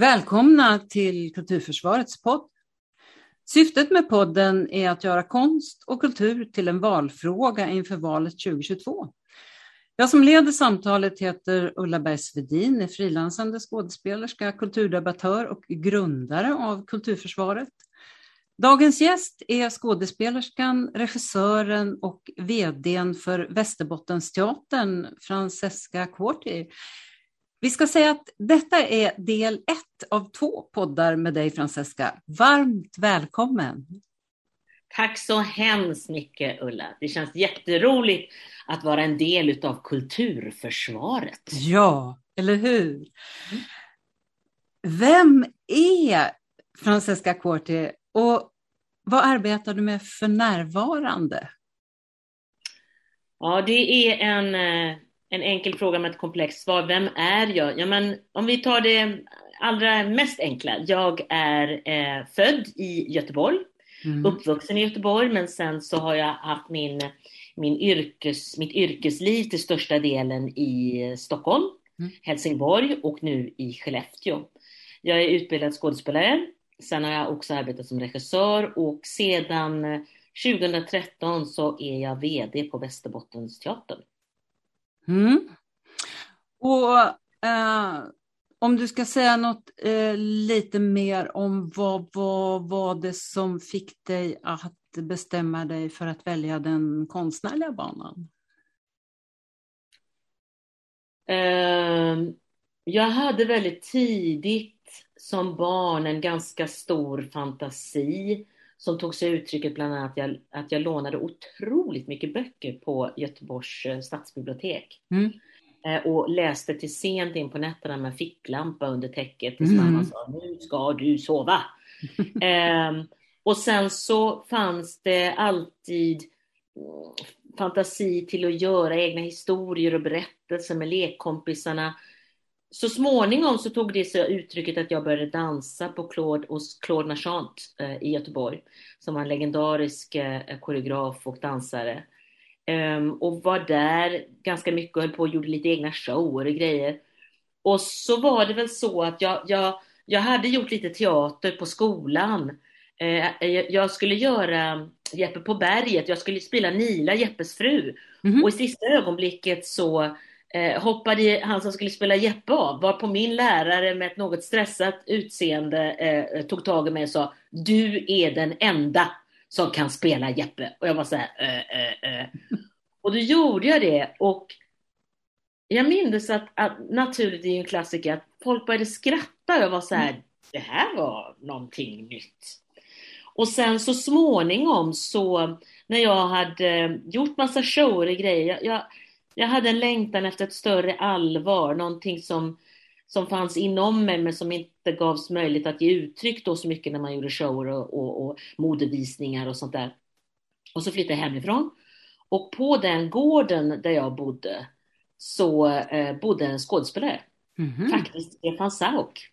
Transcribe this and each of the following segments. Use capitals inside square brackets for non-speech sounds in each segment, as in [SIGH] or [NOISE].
Välkomna till Kulturförsvarets podd. Syftet med podden är att göra konst och kultur till en valfråga inför valet 2022. Jag som leder samtalet heter Ulla Bergsvedin, är frilansande skådespelerska, kulturdebattör och grundare av Kulturförsvaret. Dagens gäst är skådespelerskan, regissören och vdn för Västerbottensteatern, Francesca Quarti. Vi ska säga att detta är del ett av två poddar med dig Francesca. Varmt välkommen! Tack så hemskt mycket Ulla. Det känns jätteroligt att vara en del av kulturförsvaret. Ja, eller hur? Vem är Francesca Quarti och vad arbetar du med för närvarande? Ja, det är en eh, en enkel fråga med ett komplext svar. Vem är jag? Ja, men om vi tar det allra mest enkla. Jag är eh, född i Göteborg, mm. uppvuxen i Göteborg, men sen så har jag haft min, min yrkes, mitt yrkesliv till största delen i Stockholm, mm. Helsingborg och nu i Skellefteå. Jag är utbildad skådespelare. Sen har jag också arbetat som regissör och sedan 2013 så är jag VD på Västerbottensteatern. Mm. Och eh, om du ska säga något eh, lite mer om vad, vad var det som fick dig att bestämma dig för att välja den konstnärliga banan? Eh, jag hade väldigt tidigt som barn en ganska stor fantasi som tog sig uttrycket bland annat att jag, att jag lånade otroligt mycket böcker på Göteborgs eh, stadsbibliotek. Mm. Eh, och läste till sent in på nätterna med ficklampa under täcket tills mm. mamma sa nu ska du sova. [LAUGHS] eh, och sen så fanns det alltid mm, fantasi till att göra egna historier och berättelser med lekkompisarna så småningom så tog det sig uttrycket att jag började dansa på Claude, hos Claude Nachant eh, i Göteborg, som var en legendarisk eh, koreograf och dansare. Um, och var där ganska mycket och höll på och gjorde lite egna shower och grejer. Och så var det väl så att jag, jag, jag hade gjort lite teater på skolan. Uh, jag skulle göra Jeppe på berget, jag skulle spela Nila, Jeppes fru. Mm -hmm. Och i sista ögonblicket så eh, hoppade han som skulle spela Jeppe av, var på min lärare med ett något stressat utseende eh, tog tag i mig och sa Du är den enda som kan spela Jeppe. Och jag var så här, eh, äh. Och då gjorde jag det och jag minns att, att naturligt är en klassiker att folk började skratta och jag var så här, det här var någonting nytt. Och sen så småningom så när jag hade gjort massa shower och grejer, jag, jag jag hade en längtan efter ett större allvar, någonting som, som fanns inom mig men som inte gavs möjlighet att ge uttryck då så mycket när man gjorde shower och, och, och modevisningar och sånt där. Och så flyttade jag hemifrån. Och på den gården där jag bodde så eh, bodde en skådespelare, mm -hmm. faktiskt Stefan Sauk.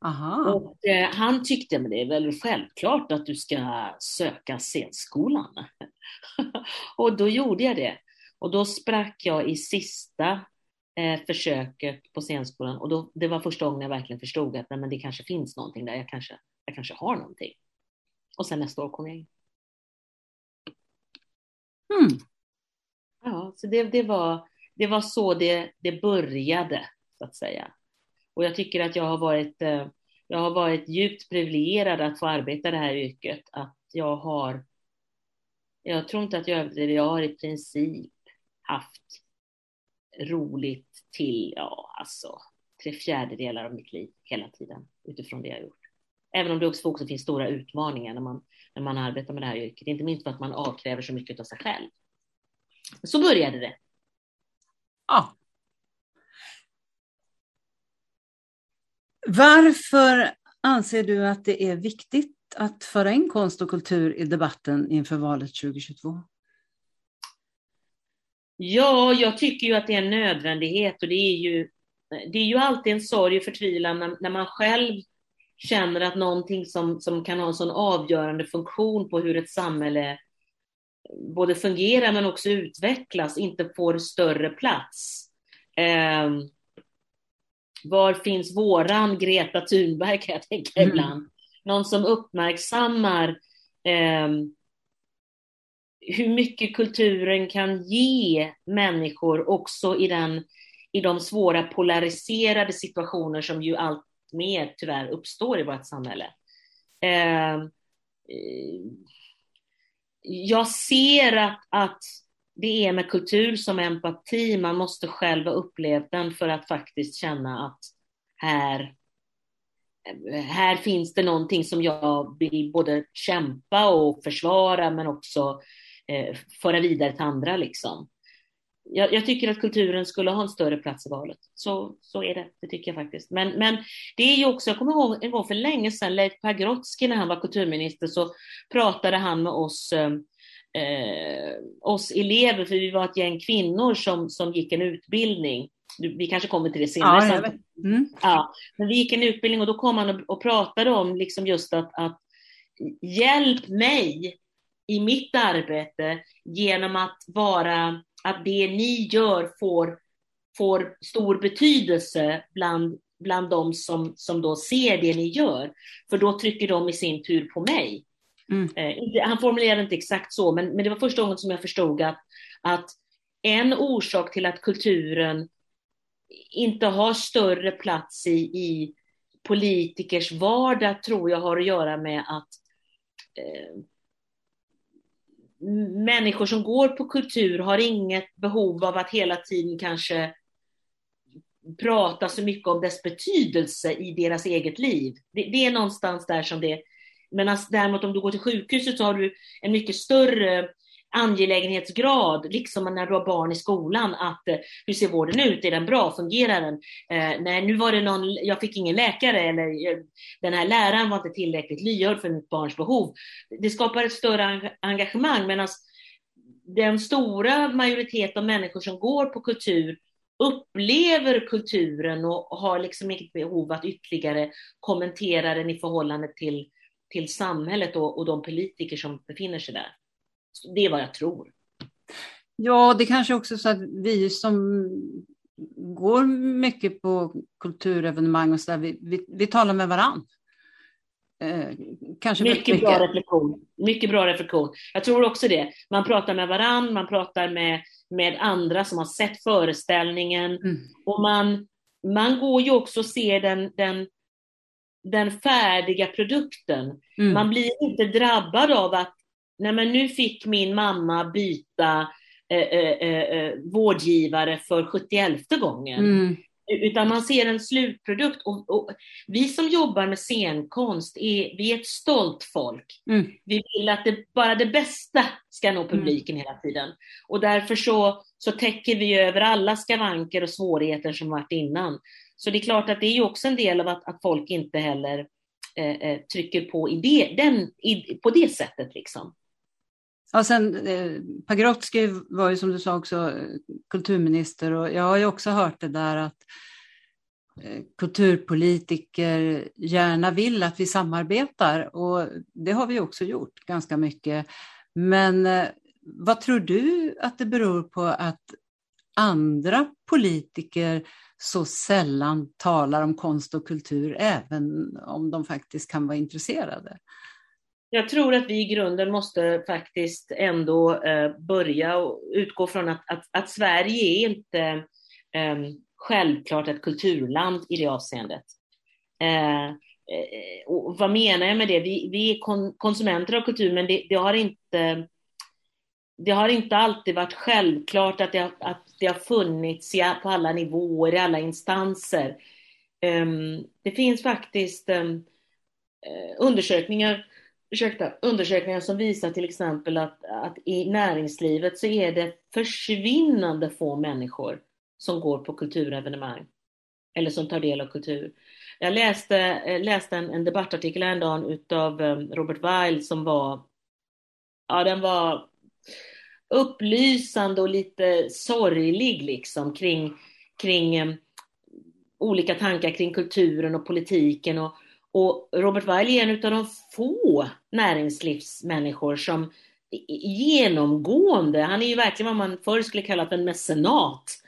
Aha. Och eh, han tyckte, men det är väl självklart att du ska söka scenskolan. [LAUGHS] och då gjorde jag det. Och då sprack jag i sista eh, försöket på scenskolan och då, det var första gången jag verkligen förstod att nej, men det kanske finns någonting där, jag kanske, jag kanske har någonting. Och sen nästa år kom jag in. Mm. Ja, så det, det, var, det var så det, det började, så att säga. Och jag tycker att jag har varit, eh, jag har varit djupt privilegierad att få arbeta det här yrket, att jag har jag tror inte att jag överdriver, jag har i princip haft roligt till, ja alltså, tre fjärdedelar av mitt liv hela tiden utifrån det jag gjort. Även om det också, också finns stora utmaningar när man, när man arbetar med det här yrket, inte minst för att man avkräver så mycket av sig själv. Så började det. Ja. Varför anser du att det är viktigt att föra in konst och kultur i debatten inför valet 2022? Ja, jag tycker ju att det är en nödvändighet och det är ju, det är ju alltid en sorg och förtvivlan när, när man själv känner att någonting som, som kan ha en sån avgörande funktion på hur ett samhälle både fungerar men också utvecklas inte får större plats. Eh, var finns våran Greta Thunberg kan jag tänka mm. ibland. Någon som uppmärksammar eh, hur mycket kulturen kan ge människor också i, den, i de svåra polariserade situationer som ju allt mer tyvärr uppstår i vårt samhälle. Ehm, eh, jag ser att, att det är med kultur som empati, man måste själv ha upplevt den för att faktiskt känna att här, här finns det någonting som jag vill både kämpa och försvara men också eh, föra vidare till andra. Liksom. Jag, jag, tycker att kulturen skulle ha en större plats i valet. Så, så är det, det tycker jag faktiskt. Men, men det är ju också, jag kommer ihåg en gång för länge sedan, Leif Pagrotsky när han var kulturminister så pratade han med oss eh, eh, oss elever, för vi var ett gäng kvinnor som, som gick en utbildning. Vi kanske kommer till det senare. Ja, mm. ja, men vi gick en utbildning och då kom han och, och pratade om liksom just att, att hjälp mig i mitt arbete genom att vara, att det ni gör får, får stor betydelse bland, bland de som, som då ser det ni gör. För då trycker de i sin tur på mig. Mm. Eh, han formulerade inte exakt så, men, men det var första gången som jag förstod att, att en orsak till att kulturen inte har större plats i, i politikers vardag tror jag har att göra med att eh, människor som går på kultur har inget behov av att hela tiden kanske prata så mycket om dess betydelse i deras eget liv. Det, det är någonstans där som det Medan däremot om du går till sjukhuset så har du en mycket större angelägenhetsgrad, liksom när du har barn i skolan, att eh, hur ser vården ut? Är den bra? Fungerar den? Eh, nej, nu var det någon, jag fick ingen läkare eller eh, den här läraren var inte tillräckligt lyhörd för mitt barns behov. Det skapar ett större engagemang medan den stora majoritet av människor som går på kultur upplever kulturen och har liksom inget behov att ytterligare kommentera den i förhållande till till samhället och, och de politiker som befinner sig där. Det är vad jag tror. Ja, det kanske också är så att vi som går mycket på kulturevenemang och så där, vi, vi, vi talar med varandra. Eh, kanske mycket, mycket, bra reflektion. Mycket bra reflektion. Jag tror också det. Man pratar med varandra, man pratar med, med andra som har sett föreställningen mm. och man, man går ju också och ser den, den den färdiga produkten. Mm. Man blir inte drabbad av att nej men nu fick min mamma byta eh, eh, eh, eh vårdgivare för 71 gången. Mm. Utan man ser en slutprodukt. Och, och, vi som jobbar med scenkonst, är, vi är ett stolt folk. Mm. Vi vill att det, bara det bästa ska nå mm. publiken hela tiden. Och därför så, så täcker vi över alla skavanker och svårigheter som varit innan. Så det är klart att det är också en del av att, att folk inte heller eh, eh, trycker på, i det, den, i, på det sättet. Liksom. Ja, sen, eh, Pagrotsky var ju som du sa också eh, kulturminister och jag har ju också hört det där att eh, kulturpolitiker gärna vill att vi samarbetar och det har vi också gjort ganska mycket. Men eh, vad tror du att det beror på att andra politiker så sällan talar om konst och kultur, även om de faktiskt kan vara intresserade. Jag tror att vi i grunden måste faktiskt ändå eh, börja och utgå från att, att, att Sverige är inte eh, självklart ett kulturland i det avseendet. Eh, eh, och vad menar jag med det? Vi, vi är kon konsumenter av kultur, men det, det, har inte det har inte alltid varit självklart att det, att det har funnits på alla nivåer, i alla instanser. Ehm, det finns faktiskt ehm, undersökningar, ursäkta, undersökningar som visar till exempel att, att i näringslivet så är det försvinnande få människor som går på kulturevenemang eller som tar del av kultur. Jag läste, eh, läste en, en debattartikel häromdagen utav eh, Robert Weil som var, ja den var upplysande och lite sorglig liksom kring, kring um, olika tankar kring kulturen och politiken. Och, och Robert Weil är en av de få näringslivsmänniskor som genomgående, han är ju verkligen vad man förr skulle kalla för en mecenat,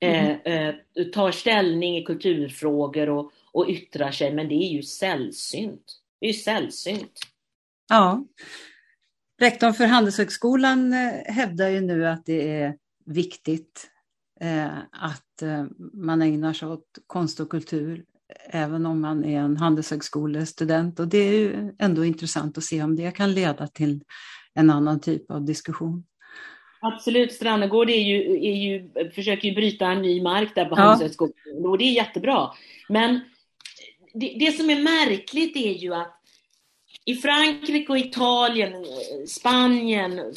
mm. eh, tar ställning i kulturfrågor och, och yttrar sig, men det är ju sällsynt. Det är ju sällsynt. Ja. Rektorn för Handelshögskolan eh, hävdar ju nu att det är viktigt eh, att man ägnar sig åt konst och kultur även om man är en handelshögskolestudent. Och det är ju ändå intressant att se om det kan leda till en annan typ av diskussion. Absolut, Strannegård är ju, är ju, försöker ju bryta en ny mark där på ja. Handelshögskolan och det är jättebra. Men det, det, som är märkligt är ju att i Frankrike och Italien, Spanien,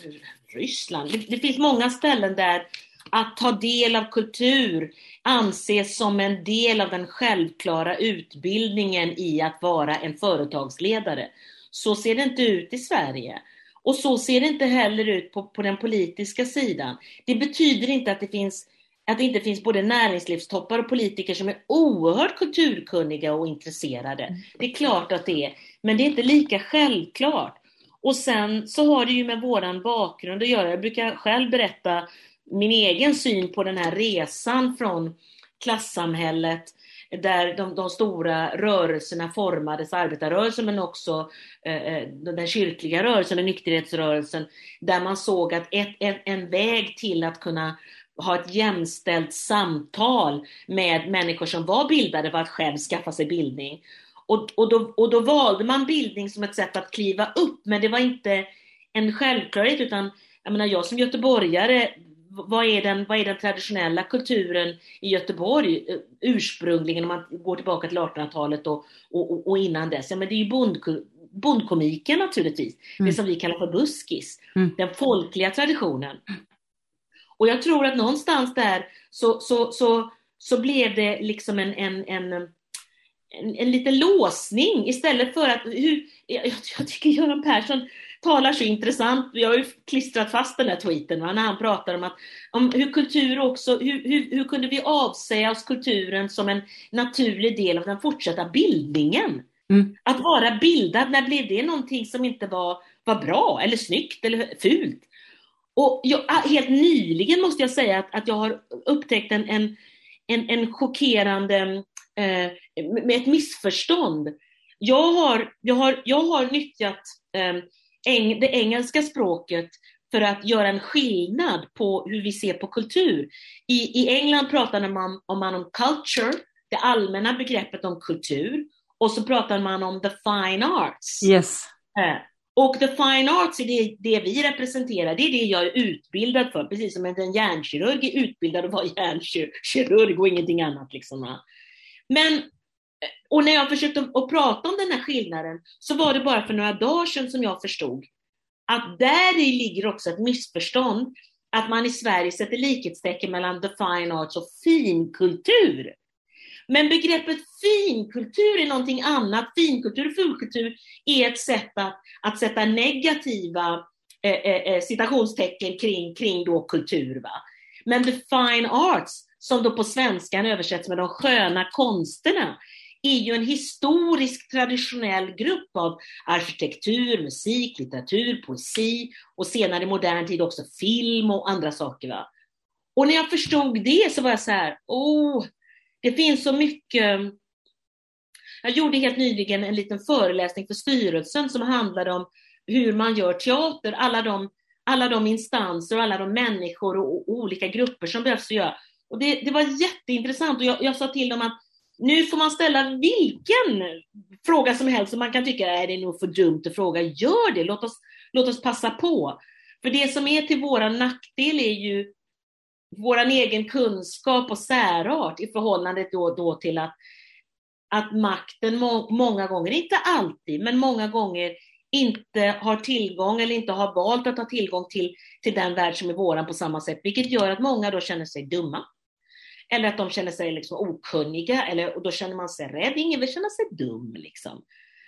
Ryssland, det, det finns många ställen där att ta del av kultur anses som en del av den självklara utbildningen i att vara en företagsledare. Så ser det inte ut i Sverige. Och så ser det inte heller ut på, på den politiska sidan. Det betyder inte att det, finns, att det inte finns både näringslivstoppar och politiker som är oerhört kulturkunniga och intresserade. Det är klart att det är, men det är inte lika självklart. Och sen så har det ju med våran bakgrund att göra. Jag brukar själv berätta min egen syn på den här resan från klassamhället där de, de stora rörelserna formades, arbetarrörelsen men också eh, eh den kyrkliga rörelsen, den nykterhetsrörelsen, där man såg att ett, en, en väg till att kunna ha ett jämställt samtal med människor som var bildade var att själv skaffa sig bildning. Och, och, då, och då valde man bildning som ett sätt att kliva upp, men det var inte en självklarhet utan jag menar jag som göteborgare vad är, den, vad är den traditionella kulturen i Göteborg eh, ursprungligen om man går tillbaka till 1800-talet och, och, och, innan dess? Ja, men det är ju bond, bondkomiken naturligtvis, mm. det som vi kallar för buskis, mm. den folkliga traditionen. Och jag tror att någonstans där så, så, så, så blev det liksom en, en, en, en, en liten låsning istället för att, hur, jag, jag tycker Göran Persson talar så intressant. Jag har ju klistrat fast den där tweeten va, när han pratar om, att, om hur kultur också, hur, hur, hur kunde vi avsäga oss kulturen som en naturlig del av den fortsatta bildningen? Mm. Att vara bildad, när blev det någonting som inte var, var bra eller snyggt eller fult? Och jag, ah, helt nyligen måste jag säga att, att jag har upptäckt en, en, en, en chockerande, eh, med ett missförstånd. Jag har, jag har, jag har nyttjat eh, eng, det engelska språket för att göra en skillnad på hur vi ser på kultur. I, i England pratar man om, man om culture, det allmänna begreppet om kultur, och så pratar man om the fine arts. Yes. Eh, och the fine arts är det, det vi representerar, det är det jag är utbildad för, precis som en hjärnkirurg är utbildad att vara hjärnkirurg och ingenting annat. Liksom. Men och när jag försökte att prata om den här skillnaden så var det bara för några dagar sedan som jag förstod att där ligger också ett missförstånd, att man i Sverige sätter likhetstecken mellan the fine arts och finkultur. Men begreppet finkultur är någonting annat. Finkultur och fulkultur är ett sätt att, att sätta negativa eh, eh, eh, citationstecken kring, kring då kultur. Va? Men the fine arts, som då på svenskan översätts med de sköna konsterna, är ju en historisk traditionell grupp av arkitektur, musik, litteratur, poesi och senare i modern tid också film och andra saker. Va? Och när jag förstod det så var jag så här, oh, det finns så mycket. Jag gjorde helt nyligen en liten föreläsning för styrelsen som handlade om hur man gör teater, alla de, alla de instanser och alla de människor och, och olika grupper som behövs att göra. Och det, det var jätteintressant och jag, jag sa till dem att nu får man ställa vilken fråga som helst som man kan tycka är det nog för dumt att fråga. Gör det, låt oss, låt oss passa på. För det som är till vår nackdel är ju vår egen kunskap och särart i förhållande då, då till att, att makten må, många gånger, inte alltid, men många gånger inte har tillgång eller inte har valt att ha tillgång till, till den värld som är våran på samma sätt, vilket gör att många då känner sig dumma. Eller att de känner sig liksom okunniga, eller, och då känner man sig rädd. Ingen vill känna sig dum. Liksom.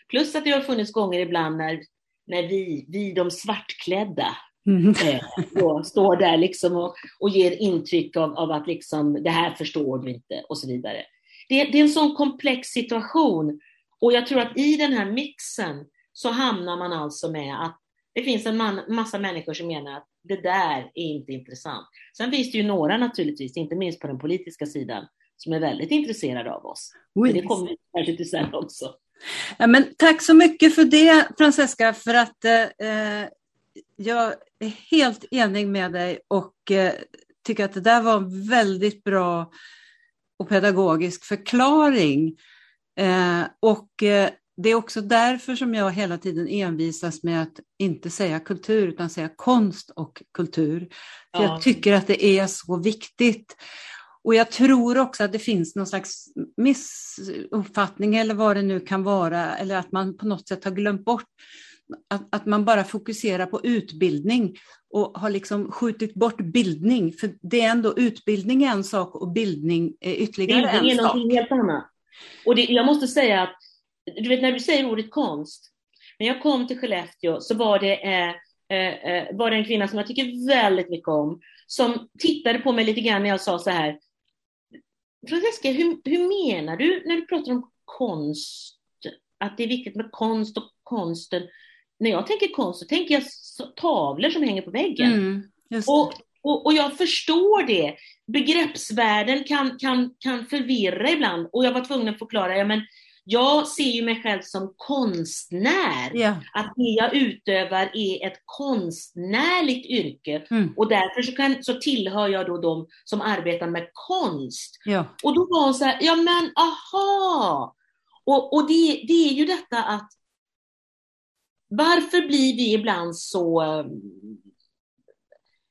Plus att det har funnits gånger ibland när, när vi, vi de svartklädda, Mm. Eh, står där liksom och, och ger intryck av, av, att liksom, det här förstår du inte och så vidare. Det, det, är en sån komplex situation och jag tror att i den här mixen så hamnar man alltså med att Det finns en man, massa människor som menar att det där är inte intressant. Sen finns det ju några naturligtvis, inte minst på den politiska sidan, som är väldigt intresserade av oss. Oj. Det kommer vi kanske till sen också. Ja, men tack så mycket för det Francesca, för att eh, jag är helt enig med dig och eh, tycker att det där var en väldigt bra och pedagogisk förklaring. Eh, och eh, det är också därför som jag hela tiden envisas med att inte säga kultur utan säga konst och kultur. För Ja. Jag tycker att det är så viktigt. Och jag tror också att det finns någon slags missuppfattning eller vad det nu kan vara, eller att man på något sätt har glömt bort att, att man bara fokuserar på utbildning och har liksom skjutit bort bildning. För det är ändå utbildning är en sak och bildning är ytterligare Bildning en är sak. någonting helt annat. Och det, jag måste säga att, du vet när du säger ordet konst, när jag kom till Skellefteå så var det, eh, eh, eh, var det en kvinna som jag tycker väldigt mycket om, som tittade på mig lite grann när jag sa så här, Francesca, hur, hur menar du när du pratar om konst? Att det är viktigt med konst och konsten. När jag tänker konst så tänker jag tavlor som hänger på väggen. Mm. Och, och, och jag förstår det. Begreppsvärlden kan, kan, kan förvirra ibland. Och jag var tvungen att förklara, ja, men jag ser ju mig själv som konstnär. ja. Att det jag utövar är ett konstnärligt yrke. Mm, Och därför så, kan, så tillhör jag då de som arbetar med konst. ja. Och då var hon så här, ja men aha! Och, och det, det är ju detta att varför blir vi ibland så...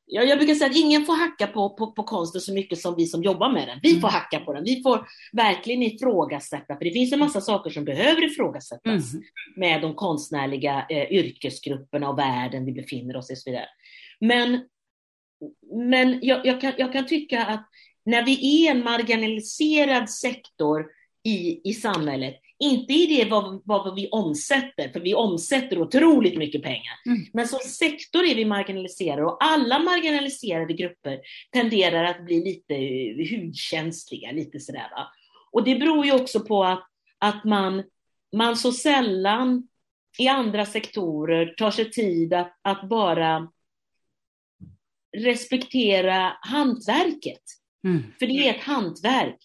eh, Ja, jag brukar säga att ingen får hacka på, på, på konsten så mycket som vi som jobbar med den. Vi Mm. får hacka på den. Vi får verkligen ifrågasätta, för det finns en massa saker som behöver ifrågasättas Mm. med de konstnärliga eh, yrkesgrupperna och världen vi befinner oss i. och så vidare. Men, men jag, jag, kan, jag kan tycka att när vi är en marginaliserad sektor i, i samhället, inte i det vad, vad vi omsätter, för vi omsätter otroligt mycket pengar, Mm. men som sektor är vi marginaliserade och alla marginaliserade grupper tenderar att bli lite eh, hudkänsliga, lite sådär. Va? Och det beror ju också på att, att man, man så sällan i andra sektorer tar sig tid att, att bara respektera hantverket. Mm. För det är ett hantverk.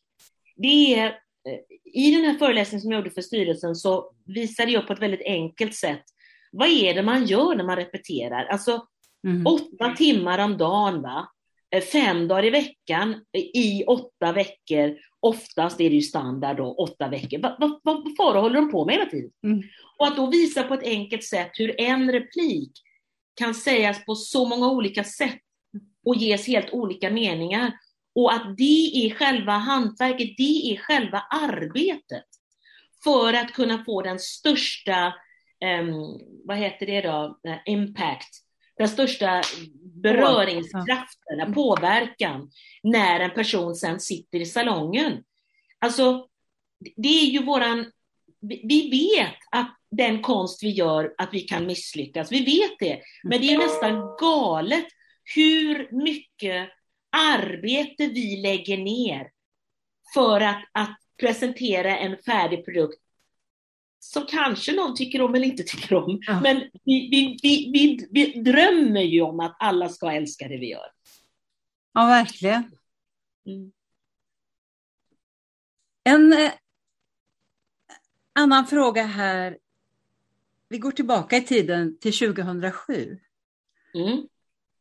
Det är, I den här föreläsningen som jag gjorde för styrelsen så visade jag på ett väldigt enkelt sätt vad är det man gör när man repeterar? Alltså Mm. åtta timmar om dagen, va? Eh, fem dagar i veckan i åtta veckor. Oftast är det ju standard då, åtta veckor. Vad va, va, fara håller de på med hela tiden? Mm. Och att då visa på ett enkelt sätt hur en replik kan sägas på så många olika sätt och ges helt olika meningar. Och att det är själva hantverket, det är själva arbetet. För att kunna få den största, em, vad heter det då, Eh, impact, den största beröringskraften, Mm. påverkan, när en person sen sitter i salongen. Alltså, det är ju våran, vi vi vet att den konst vi gör, att vi kan misslyckas. Vi vet det. Men det är nästan galet hur mycket arbete vi lägger ner för att, att presentera en färdig produkt som kanske någon tycker om eller inte [LAUGHS] tycker om. Ja. Men vi, vi, vi, vi, drömmer ju om att alla ska älska det vi gör. Ja, verkligen. Mm. En eh, annan fråga här. Vi går tillbaka i tiden till 2007. Mm.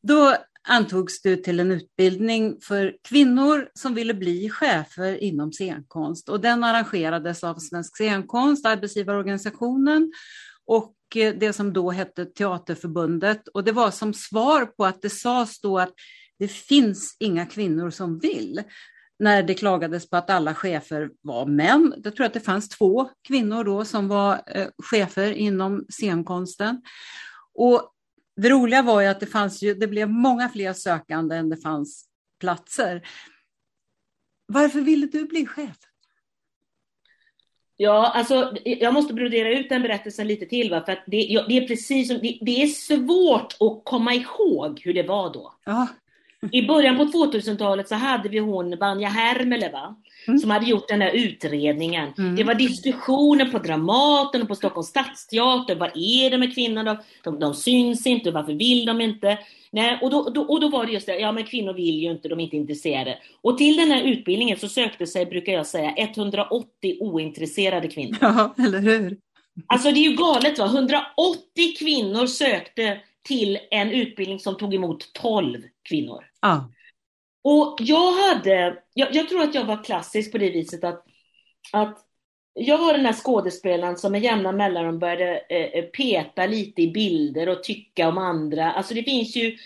Då antogs du till en utbildning för kvinnor som ville bli chefer inom scenkonst. Och den arrangerades av Svensk scenkonst, arbetsgivarorganisationen och eh, det som då hette Teaterförbundet. Och det var som svar på att det sades då att det finns inga kvinnor som vill. När det klagades på att alla chefer var män. Jag tror att det fanns två kvinnor då som var eh, chefer inom scenkonsten. Och det roliga var ju att det, fanns ju, det blev många fler sökande än det fanns platser. Varför ville du bli chef? Ja, alltså jag måste brodera ut den berättelsen lite till. Va? För det, det är precis som, det, det är svårt att komma ihåg hur det var då. Ja, I början på 2000-talet så hade vi hon Vanja Hermele, va? Mm. som hade gjort den här utredningen. Mm. Det var diskussioner på Dramaten och på Stockholms stadsteater. Vad är det med kvinnor? De, de syns inte, varför vill de inte? Nej, och, då, då, och då var det just det, ja men kvinnor vill ju inte, de är inte intresserade. Och till den här utbildningen så sökte sig, brukar jag säga, 180 ointresserade kvinnor. [LAUGHS] Ja, eller hur? Alltså det är ju galet va, 180 kvinnor sökte till en utbildning som tog emot 12 kvinnor. Ah. Och jag hade, jag, jag, tror att jag var klassisk på det viset att, att jag var den här skådespelaren som med jämna mellanrum började eh, eh, peta lite i bilder och tycka om andra. Alltså det finns ju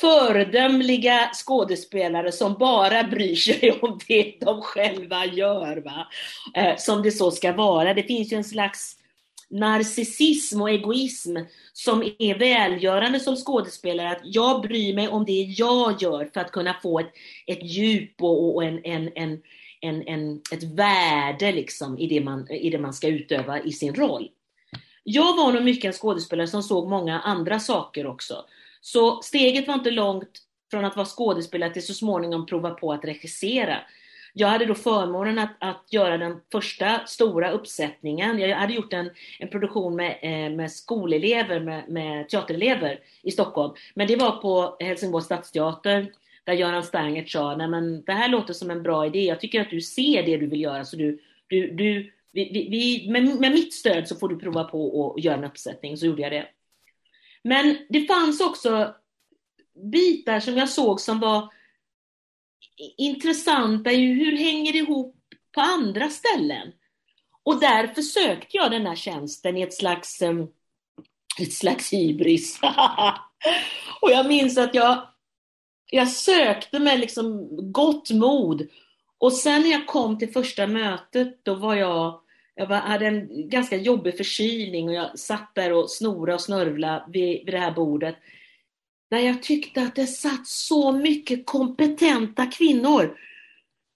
föredömliga skådespelare som bara bryr sig [LAUGHS] om det de själva gör, va? Eh, som det så ska vara. Det finns ju en slags narcissism och egoism som är välgörande som skådespelare. Att jag bryr mig om det jag gör för att kunna få ett, ett djup och, och en, en, en, en, en, ett värde liksom i, det man, i det man ska utöva i sin roll. Jag var nog mycket en skådespelare som såg många andra saker också. Så steget var inte långt från att vara skådespelare till så småningom prova på att regissera. Jag hade då förmånen att, att göra den första stora uppsättningen. Jag hade gjort en, en produktion med, eh, med skolelever, med, med teaterelever i Stockholm. Men det var på Helsingborgs stadsteater där Göran Stangert sa, nej men det här låter som en bra idé. Jag tycker att du ser det du vill göra. Så du, du, du, vi, vi, med, med mitt stöd så får du prova på att göra en uppsättning. Så gjorde jag det. Men det fanns också bitar som jag såg som var intressanta ju hur hänger det ihop på andra ställen? Och därför sökte jag den här tjänsten i ett slags, ehm, ett slags hybris. [LAUGHS] och jag minns att jag, jag sökte med liksom gott mod. Och sen när jag kom till första mötet, då var jag, jag var, hade en ganska jobbig förkylning och jag satt där och snorade och snörvlade vid, vid det här bordet där jag tyckte att det satt så mycket kompetenta kvinnor.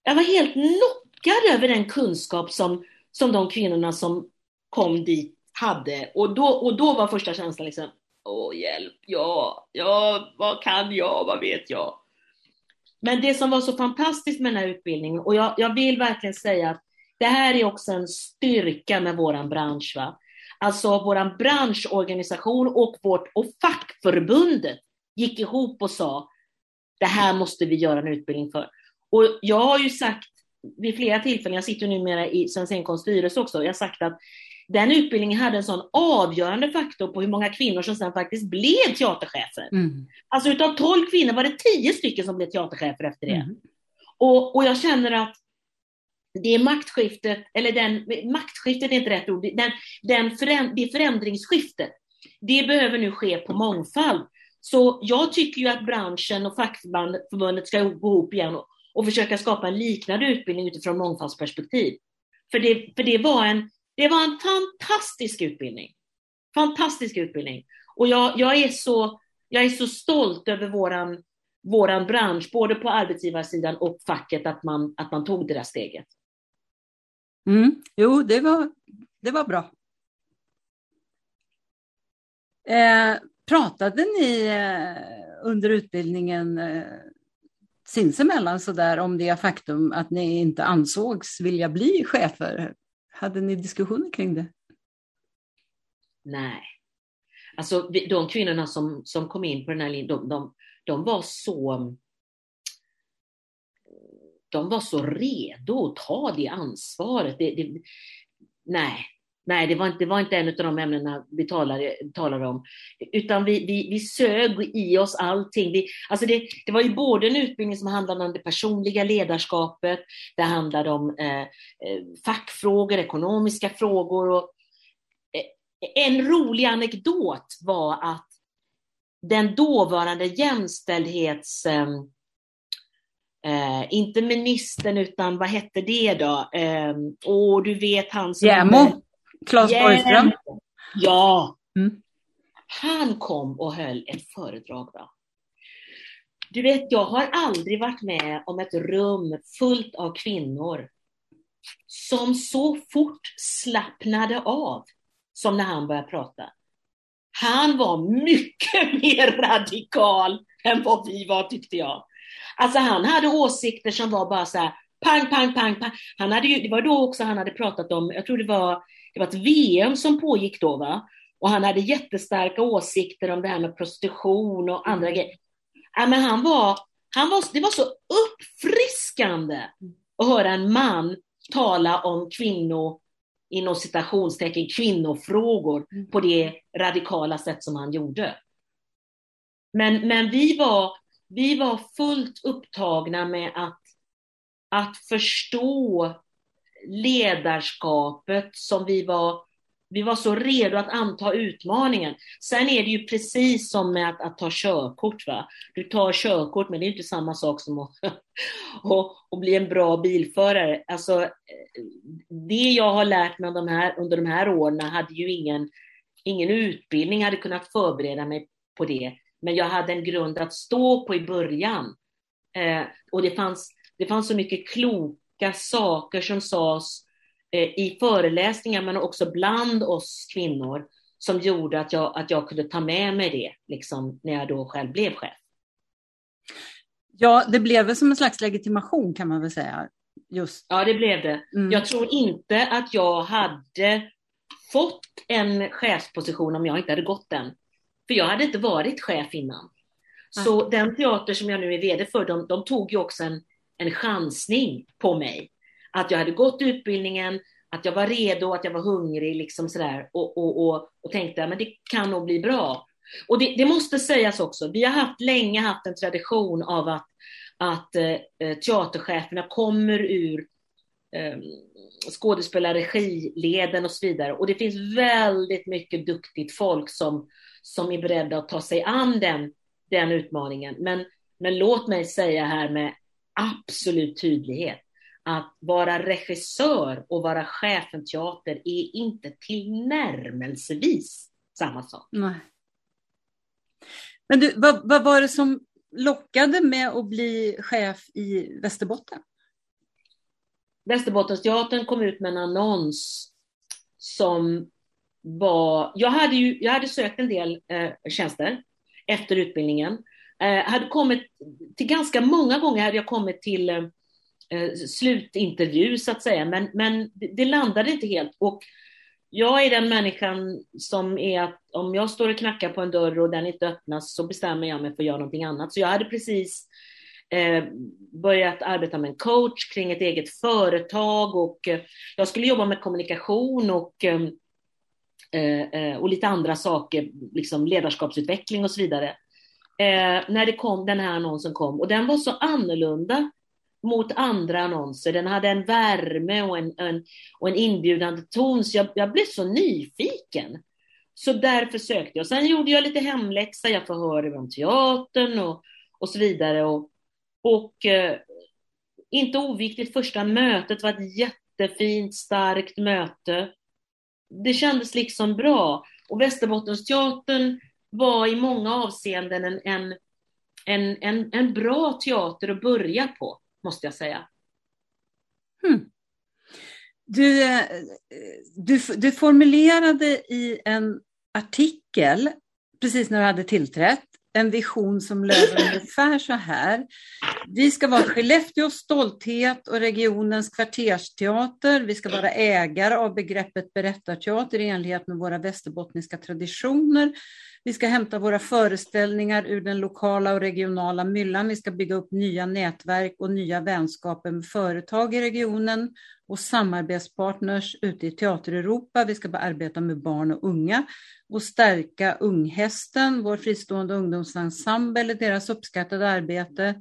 Jag var helt knockad över den kunskap som, som de kvinnorna som kom dit hade. Och då, och då var första känslan liksom, åh hjälp, ja, ja, vad kan jag, vad vet jag? Men det som var så fantastiskt med den här utbildningen, och jag, jag vill verkligen säga att det här är också en styrka med våran bransch. Va? Alltså vår branschorganisation och vårt och fackförbundet gick ihop och sa det här måste vi göra en utbildning för. Och jag har ju sagt vid flera tillfällen, jag sitter numera i Svensk Scenkonsts styrelse också, jag har sagt att den utbildningen hade en sån avgörande faktor på hur många kvinnor som sen faktiskt blev teaterchefer. Mm. Alltså utav 12 kvinnor var det 10 stycken som blev teaterchefer efter det. Mm. Och, och jag känner att det maktskiftet, eller den, maktskiftet är inte rätt ord, den, den föränd, det förändringsskiftet, det behöver nu ske på mångfald. Så jag tycker ju att branschen och fackförbundet ska gå ihop igen och, och försöka skapa en liknande utbildning utifrån mångfaldsperspektiv. För det, för det, var, en, det var en fantastisk utbildning. Fantastisk utbildning. Och jag, jag, är, så, jag är så stolt över våran, våran bransch, både på arbetsgivarsidan och facket, att man, att man tog det där steget. Mm. Jo, det var, det var bra. Eh, Pratade ni eh, under utbildningen eh, sinsemellan sådär om det faktum att ni inte ansågs vilja bli chefer? Hade ni diskussioner kring det? Nej. Alltså de kvinnorna som, som kom in på den här linjen, de, de, de var så de var så redo att ta det ansvaret. Det, det, nej, Nej, det var inte, det var inte en av de ämnena vi talade, talade om. Utan vi, vi, vi sög i oss allting. Vi, alltså det, det var ju både en utbildning som handlade om det personliga ledarskapet, det handlade om eh, eh fackfrågor, ekonomiska frågor. Och, eh, en rolig anekdot var att den dåvarande jämställdhets... Eh, eh inte ministern, utan vad hette det då? Eh, och du vet han som... Jämo. Claes yeah. Borgström? Ja. Mm. Han kom och höll ett föredrag. Va? Du vet, jag har aldrig varit med om ett rum fullt av kvinnor som så fort slappnade av som när han började prata. han var mycket [LAUGHS] mer radikal än vad vi var tyckte jag. Alltså han hade åsikter som var bara så här, pang, pang, pang, pang. Han hade ju, det var då också han hade pratat om, jag tror det var, det var ett VM som pågick då va? Och han hade jättestarka åsikter om det här med prostitution och andra mm. grejer. Ja, men han var, han var, det var så uppfriskande att höra en man tala om kvinnor, inom citationstecken, kvinnofrågor mm. på det radikala sätt som han gjorde. Men, men vi, var, vi var fullt upptagna med att, att förstå ledarskapet som vi var vi var så redo att anta utmaningen. Sen är det ju precis som med att, att ta körkort. Va? Du tar körkort, men det är inte samma sak som att, [LAUGHS] och, och bli en bra bilförare. Alltså, det jag har lärt mig de här, under de här åren hade ju ingen, ingen utbildning hade kunnat förbereda mig på det. Men jag hade en grund att stå på i början. Eh, och det fanns, det fanns så mycket kloka saker som sades Eh, i föreläsningar men också bland oss kvinnor som gjorde att jag, att jag kunde ta med mig det liksom, när jag då själv blev chef. Ja, det blev väl som en slags legitimation kan man väl säga. Just. Ja, det blev det. Mm. Jag tror inte att jag hade fått en chefsposition om jag inte hade gått den. För jag hade inte varit chef innan. Så mm. den teater som jag nu är VD för, de, de tog ju också en, en chansning på mig att jag hade gått utbildningen, att jag var redo, att jag var hungrig liksom sådär och, och, och, och tänkte att det kan nog bli bra. Och det, det, måste sägas också, vi har haft, länge haft en tradition av att, att eh, eh teatercheferna kommer ur eh, skådespelarregileden och så vidare. Och det finns väldigt mycket duktigt folk som, som är beredda att ta sig an den, den utmaningen. Men, men låt mig säga här med absolut tydlighet att vara regissör och vara chef för teater är inte tillnärmelsevis samma sak. Nej. Men du, vad, vad var det som lockade med att bli chef i Västerbotten? Västerbottensteatern kom ut med en annons som var... Jag hade, ju, jag hade sökt en del eh, tjänster efter utbildningen. Eh, hade kommit till ganska många gånger hade jag kommit till eh, eh slutintervju så att säga, men, men det, landade inte helt. Och jag är den människan som är att om jag står och knackar på en dörr och den inte öppnas så bestämmer jag mig för att göra någonting annat. Så jag hade precis eh, börjat arbeta med en coach kring ett eget företag och eh, jag skulle jobba med kommunikation och, eh, eh, eh och lite andra saker, liksom ledarskapsutveckling och så vidare. Eh, när det kom, den här annonsen kom och den var så annorlunda mot andra annonser. Den hade en värme och en, en, och en inbjudande ton, så jag, jag blev så nyfiken. Så därför sökte jag. Sen gjorde jag lite hemläxa, jag förhörde om teatern och, och så vidare. Och, och eh, inte oviktigt, första mötet var ett jättefint, starkt möte. Det kändes liksom bra. Och Västerbottensteatern var i många avseenden en, en, en, en, en bra teater att börja på måste jag säga. Hmm. Du, eh, du, du formulerade i en artikel, precis när du hade tillträtt, en vision som löd ungefär så här. Vi ska vara Skellefteås stolthet och regionens kvartersteater. Vi ska vara ägare av begreppet berättarteater i enlighet med våra västerbottniska traditioner. Vi ska hämta våra föreställningar ur den lokala och regionala myllan. Vi ska bygga upp nya nätverk och nya vänskaper med företag i regionen och samarbetspartners ute i Teater-Europa. Vi ska börja arbeta med barn och unga och stärka Unghästen, vår fristående ungdomsensemble, deras uppskattade arbete.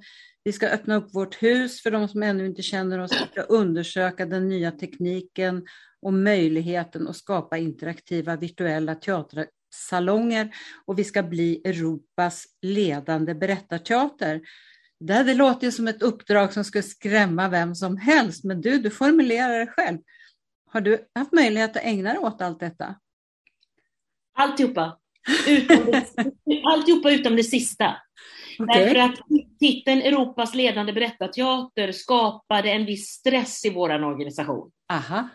Vi ska öppna upp vårt hus för de som ännu inte känner oss. Vi ska undersöka den nya tekniken och möjligheten att skapa interaktiva virtuella teatersalonger, och vi ska bli Europas ledande berättarteater. Det hade låtit som ett uppdrag som skulle skrämma vem som helst, men du, du formulerar det själv. Har du haft möjlighet att ägna dig åt allt detta? Alltihopa. Utom det, [LAUGHS] alltihopa utom det sista. Okay. Därför att titeln Europas ledande berättarteater skapade en viss stress i vår organisation. Aha.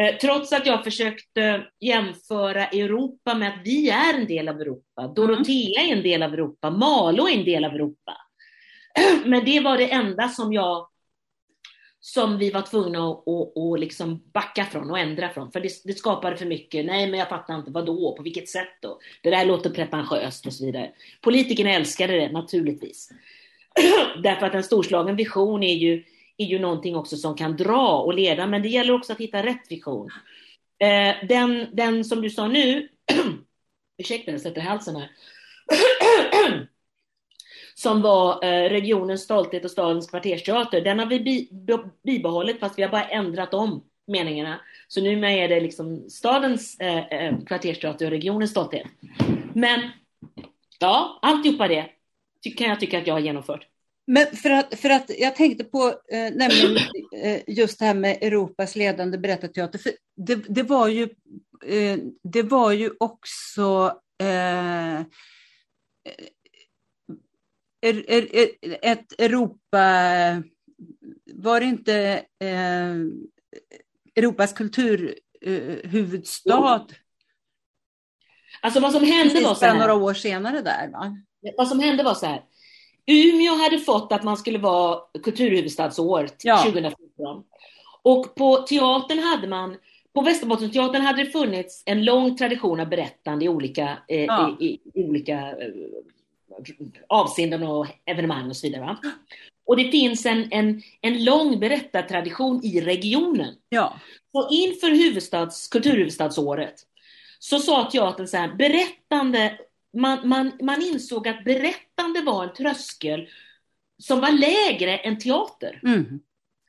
Eh, trots att jag försökte jämföra Europa med att vi är en del av Europa. Dorotea är en del av Europa, Malå är en del av Europa. [CLEARS THROAT] Men det var det enda som jag som vi var tvungna att, att, att liksom backa från och ändra från. För det, det, skapade för mycket, nej men jag fattar inte, Vadå? på vilket sätt då? Det där låter pretentiöst och så vidare. Politikerna älskade det naturligtvis. [CLEARS THROAT] Därför att en storslagen vision är ju, är ju någonting också som kan dra och leda, men det gäller också att hitta rätt vision. Eh, den, den som du sa nu, [CLEARS THROAT] ursäkta jag sätter halsen här, [CLEARS THROAT] som var eh, regionens stolthet och stadens kvartersteater, den har vi bi, bibehållit fast vi har bara ändrat om meningarna. Så nu är det liksom stadens eh, eh, kvartersteater och regionens stolthet. Men ja, alltihopa det kan jag tycka att jag har genomfört. Men för att, för att jag tänkte på eh, nämligen eh, just det här med Europas ledande berättarteater. För det, det, var ju, eh, det var ju också eh, ett Europa, var det inte eh, Europas kulturhuvudstad? Eh, alltså vad som hände var så här. några år senare där va? Vad som hände var så här. Umeå hade fått att man skulle vara kulturhuvudstadsår ja. 2014. Och på teatern hade man, på Västerbottensteatern hade det funnits en lång tradition av berättande i olika, eh, ja. i, i, i, olika eh, avseenden och evenemang och så vidare. Va? Och det finns en, en, en lång berättartradition i regionen. Ja. Och inför huvudstads, kulturhuvudstadsåret så sa teatern så här, berättande, man, man, man insåg att berättande var en tröskel som var lägre än teater. Mm.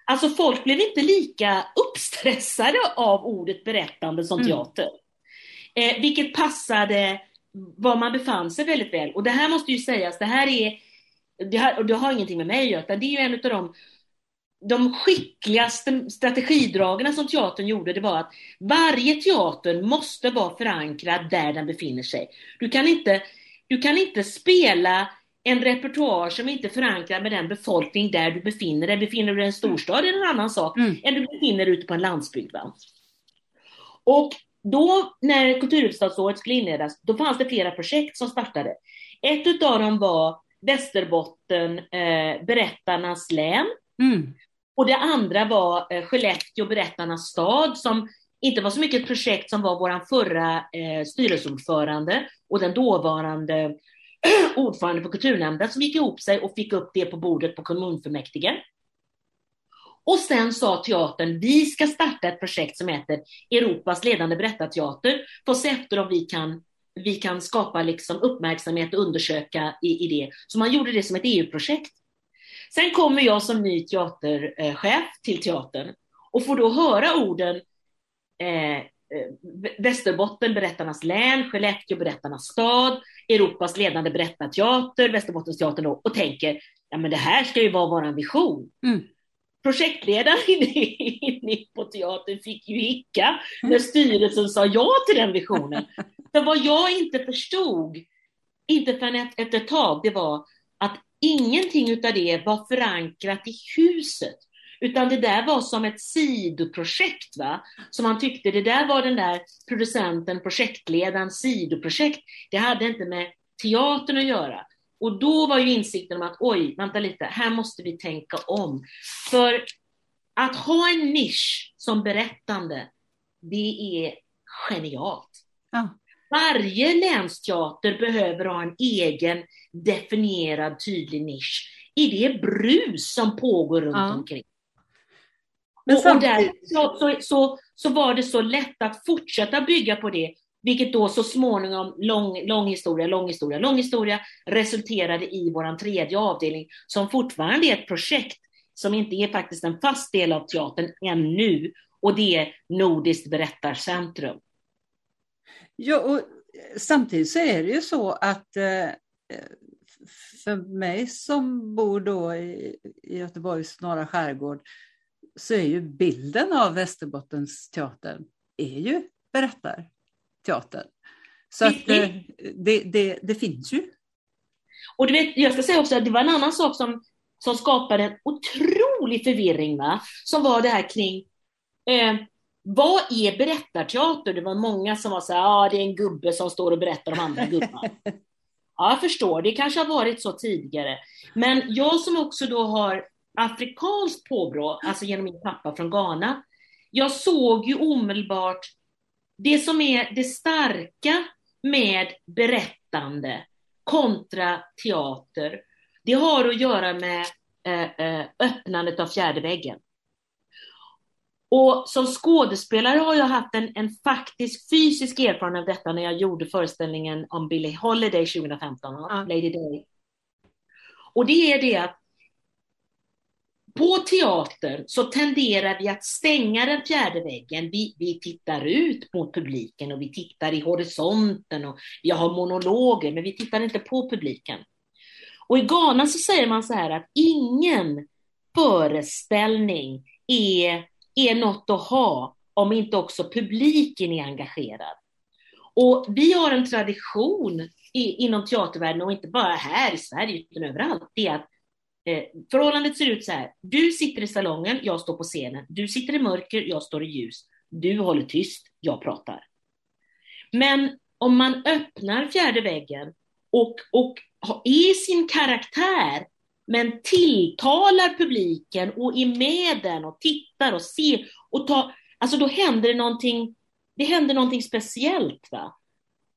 Alltså folk blev inte lika uppstressade av ordet berättande som mm. teater. Eh, vilket passade var man befann sig väldigt väl. Och det här måste ju sägas, det här är, det, här, och det har ingenting med mig att göra, det är ju en av de de skickligaste strategidragarna som teatern gjorde, det var att varje teater måste vara förankrad där den befinner sig. Du kan inte, du kan inte spela en repertoar som inte är förankrad med den befolkning där du befinner dig. Befinner du dig i en storstad är det en annan sak mm. än du befinner dig ute på en landsbygd. Va? Och då när kulturhuvudstadsåret skulle inledas, då fanns det flera projekt som startade. Ett av dem var Västerbotten, eh, Berättarnas län. Mm. Och det andra var eh, Skellefteå, Berättarnas stad, som inte var så mycket ett projekt som var vår förra eh, styrelseordförande och den dåvarande [CLEARS THROAT] ordförande för kulturnämnden som gick ihop sig och fick upp det på bordet på kommunfullmäktige. Och sen sa teatern, vi ska starta ett projekt som heter Europas ledande berättarteater, för att se efter om vi kan, vi kan skapa liksom uppmärksamhet och undersöka i, i det. Så man gjorde det som ett EU-projekt. Sen kommer jag som ny teaterchef eh, till teatern och får då höra orden eh, eh, Västerbotten, Berättarnas län, Skellefteå, Berättarnas stad, Europas ledande berättarteater, Västerbottensteatern då, och tänker, ja men det här ska ju vara vår vision. Mm projektledaren [LAUGHS] inne på teatern fick ju hicka när styrelsen sa ja till den visionen. [LAUGHS] För vad jag inte förstod, inte förrän efter ett tag, det var att ingenting utav det var förankrat i huset. Utan det där var som ett sidoprojekt, va? som man tyckte, det där var den där producenten, projektledaren, sidoprojekt. Det hade inte med teatern att göra. Och då var ju insikten om att oj, vänta lite, här måste vi tänka om. För att ha en nisch som berättande, det är genialt. Ja. Varje länsteater behöver ha en egen definierad tydlig nisch i det brus som pågår runt ja. omkring. Men och, och där, så, så, så, så var det så lätt att fortsätta bygga på det vilket då så småningom, lång, lång historia, lång historia, lång historia, resulterade i vår tredje avdelning som fortfarande är ett projekt som inte är faktiskt en fast del av teatern ännu. Och det är Nordiskt berättarcentrum. Ja, och samtidigt så är det ju så att eh, för mig som bor då i, i Göteborgs norra skärgård så är ju bilden av Västerbottens teater är ju berättar teatern. Så att eh, det, det, det, finns ju. Och du vet, jag ska säga också att det var en annan sak som, som skapade en otrolig förvirring, va? som var det här kring eh, vad är berättarteater? Det var många som var så här, ja ah, det är en gubbe som står och berättar om andra gubbar. [LAUGHS] Ja, jag förstår, det kanske har varit så tidigare. Men jag som också då har afrikanskt påbrå, alltså genom min pappa från Ghana, jag såg ju omedelbart det som är det starka med berättande kontra teater, det har att göra med eh, eh, öppnandet av fjärde väggen. Och som skådespelare har jag haft en, en faktisk fysisk erfarenhet av detta när jag gjorde föreställningen om Billie Holiday 2015, ja. Lady Day. Och det är det att på teatern så tenderar vi att stänga den fjärde väggen. Vi, vi tittar ut mot publiken och vi tittar i horisonten och vi har monologer, men vi tittar inte på publiken. Och i Ghana så säger man så här att ingen föreställning är, är något att ha om inte också publiken är engagerad. Och vi har en tradition i, inom teatervärlden, och inte bara här i Sverige, utan överallt, det är att Eh, förhållandet ser ut så här. Du sitter i salongen, jag står på scenen. Du sitter i mörker, jag står i ljus. Du håller tyst, jag pratar. Men om man öppnar fjärde väggen och, och är sin karaktär, men tilltalar publiken och är med den och tittar och ser och tar, alltså då händer det någonting, det händer någonting speciellt. Va?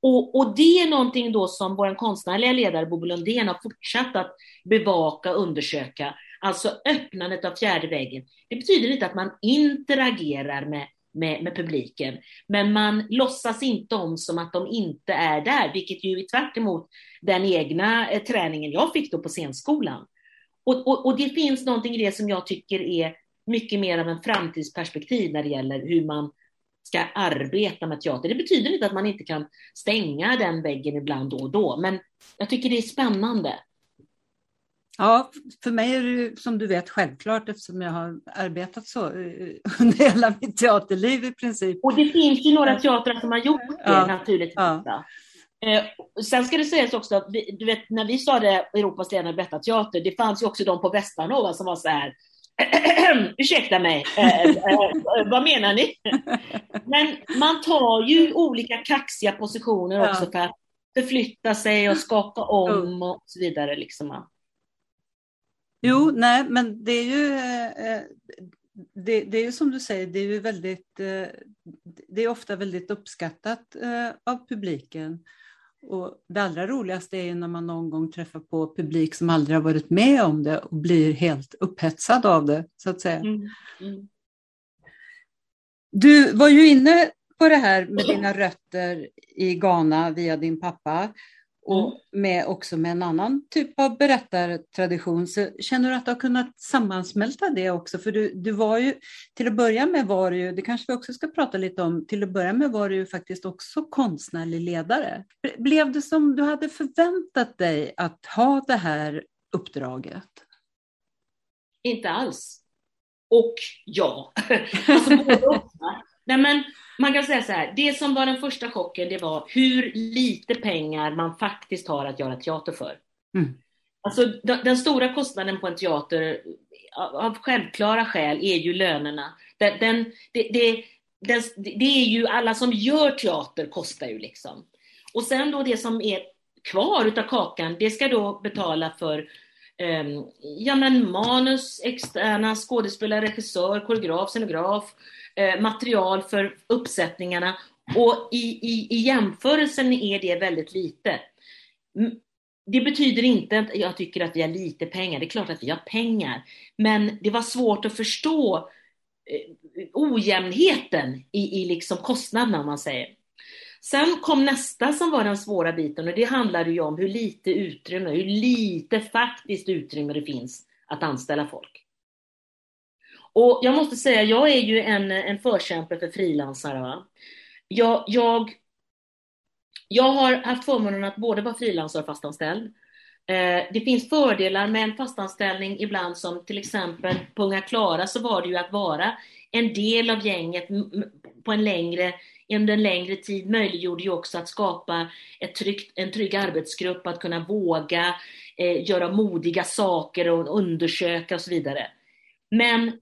Och, och, det är någonting då som vår konstnärliga ledare Bobo Lundén har fortsatt att bevaka och undersöka. Alltså öppnandet av fjärde väggen. Det betyder inte att man interagerar med, med, med, publiken, men man låtsas inte om som att de inte är där, vilket ju är tvärt den egna eh, träningen jag fick då på scenskolan. Och, och, och det finns någonting i det som jag tycker är mycket mer av en framtidsperspektiv när det gäller hur man ska arbeta med teater. Det betyder inte att man inte kan stänga den väggen ibland då och då, men jag tycker det är spännande. Ja, för mig är det som du vet självklart eftersom jag har arbetat så eh, [LAUGHS] under hela mitt teaterliv i princip. Och det finns ju några teatrar som har gjort det ja, naturligtvis. Ja. Eh, sen ska det sägas också att vi, du vet, när vi sa det Europas ledande berättarteater, det fanns ju också de på Västanova som var så här, [CLEARS THROAT] ursäkta mig, eh, eh, eh, vad menar ni? Men man tar ju olika kaxiga positioner ja. också för att förflytta sig och skaka om och så vidare. Liksom. Jo, nej, men det är ju eh, det, det, är ju som du säger, det är ju väldigt, det är ofta väldigt uppskattat av publiken. Och det allra roligaste är när man någon gång träffar på publik som aldrig har varit med om det och blir helt upphetsad av det, så att säga. Mm. Mm. Du var ju inne på det här med dina rötter i Ghana via din pappa och mm. med, också med en annan typ av berättartradition. Så känner du att du har kunnat sammansmälta det också? För du, du var ju, till att börja med var du ju, det kanske vi också ska prata lite om, till att börja med var du ju faktiskt också konstnärlig ledare. Blev det som du hade förväntat dig att ha det här uppdraget? Inte alls. Och ja. [LAUGHS] alltså, Nej, men man kan säga så här, det som var den första chocken, det var hur lite pengar man faktiskt har att göra teater för. Mm. Alltså den stora kostnaden på en teater, av självklara skäl, är ju lönerna. Den, den, det, det, den, det är ju alla som gör teater kostar ju liksom. Och sen då det som är kvar utav kakan, det ska då betala för um, ja, men manus, externa skådespelare, regissör, koreograf, scenograf, Eh, material för uppsättningarna och i, i, i jämförelsen är det väldigt lite. Det betyder inte att jag tycker att vi har lite pengar, det är klart att vi har pengar, men det var svårt att förstå eh, ojämnheten i, i liksom kostnaderna om man säger. Sen kom nästa som var den svåra biten och det handlade ju om hur lite utrymme, hur lite faktiskt utrymme det finns att anställa folk. Och jag måste säga, jag är ju en, en förkämpe för frilansare. Jag, jag, jag har haft förmånen att både vara frilansare och fastanställd. Eh, det finns fördelar med en fastanställning ibland som till exempel på Unga Klara så var det ju att vara en del av gänget på en längre, under en längre tid möjliggjorde ju också att skapa ett tryggt, en trygg arbetsgrupp, att kunna våga eh, göra modiga saker och undersöka och så vidare. Men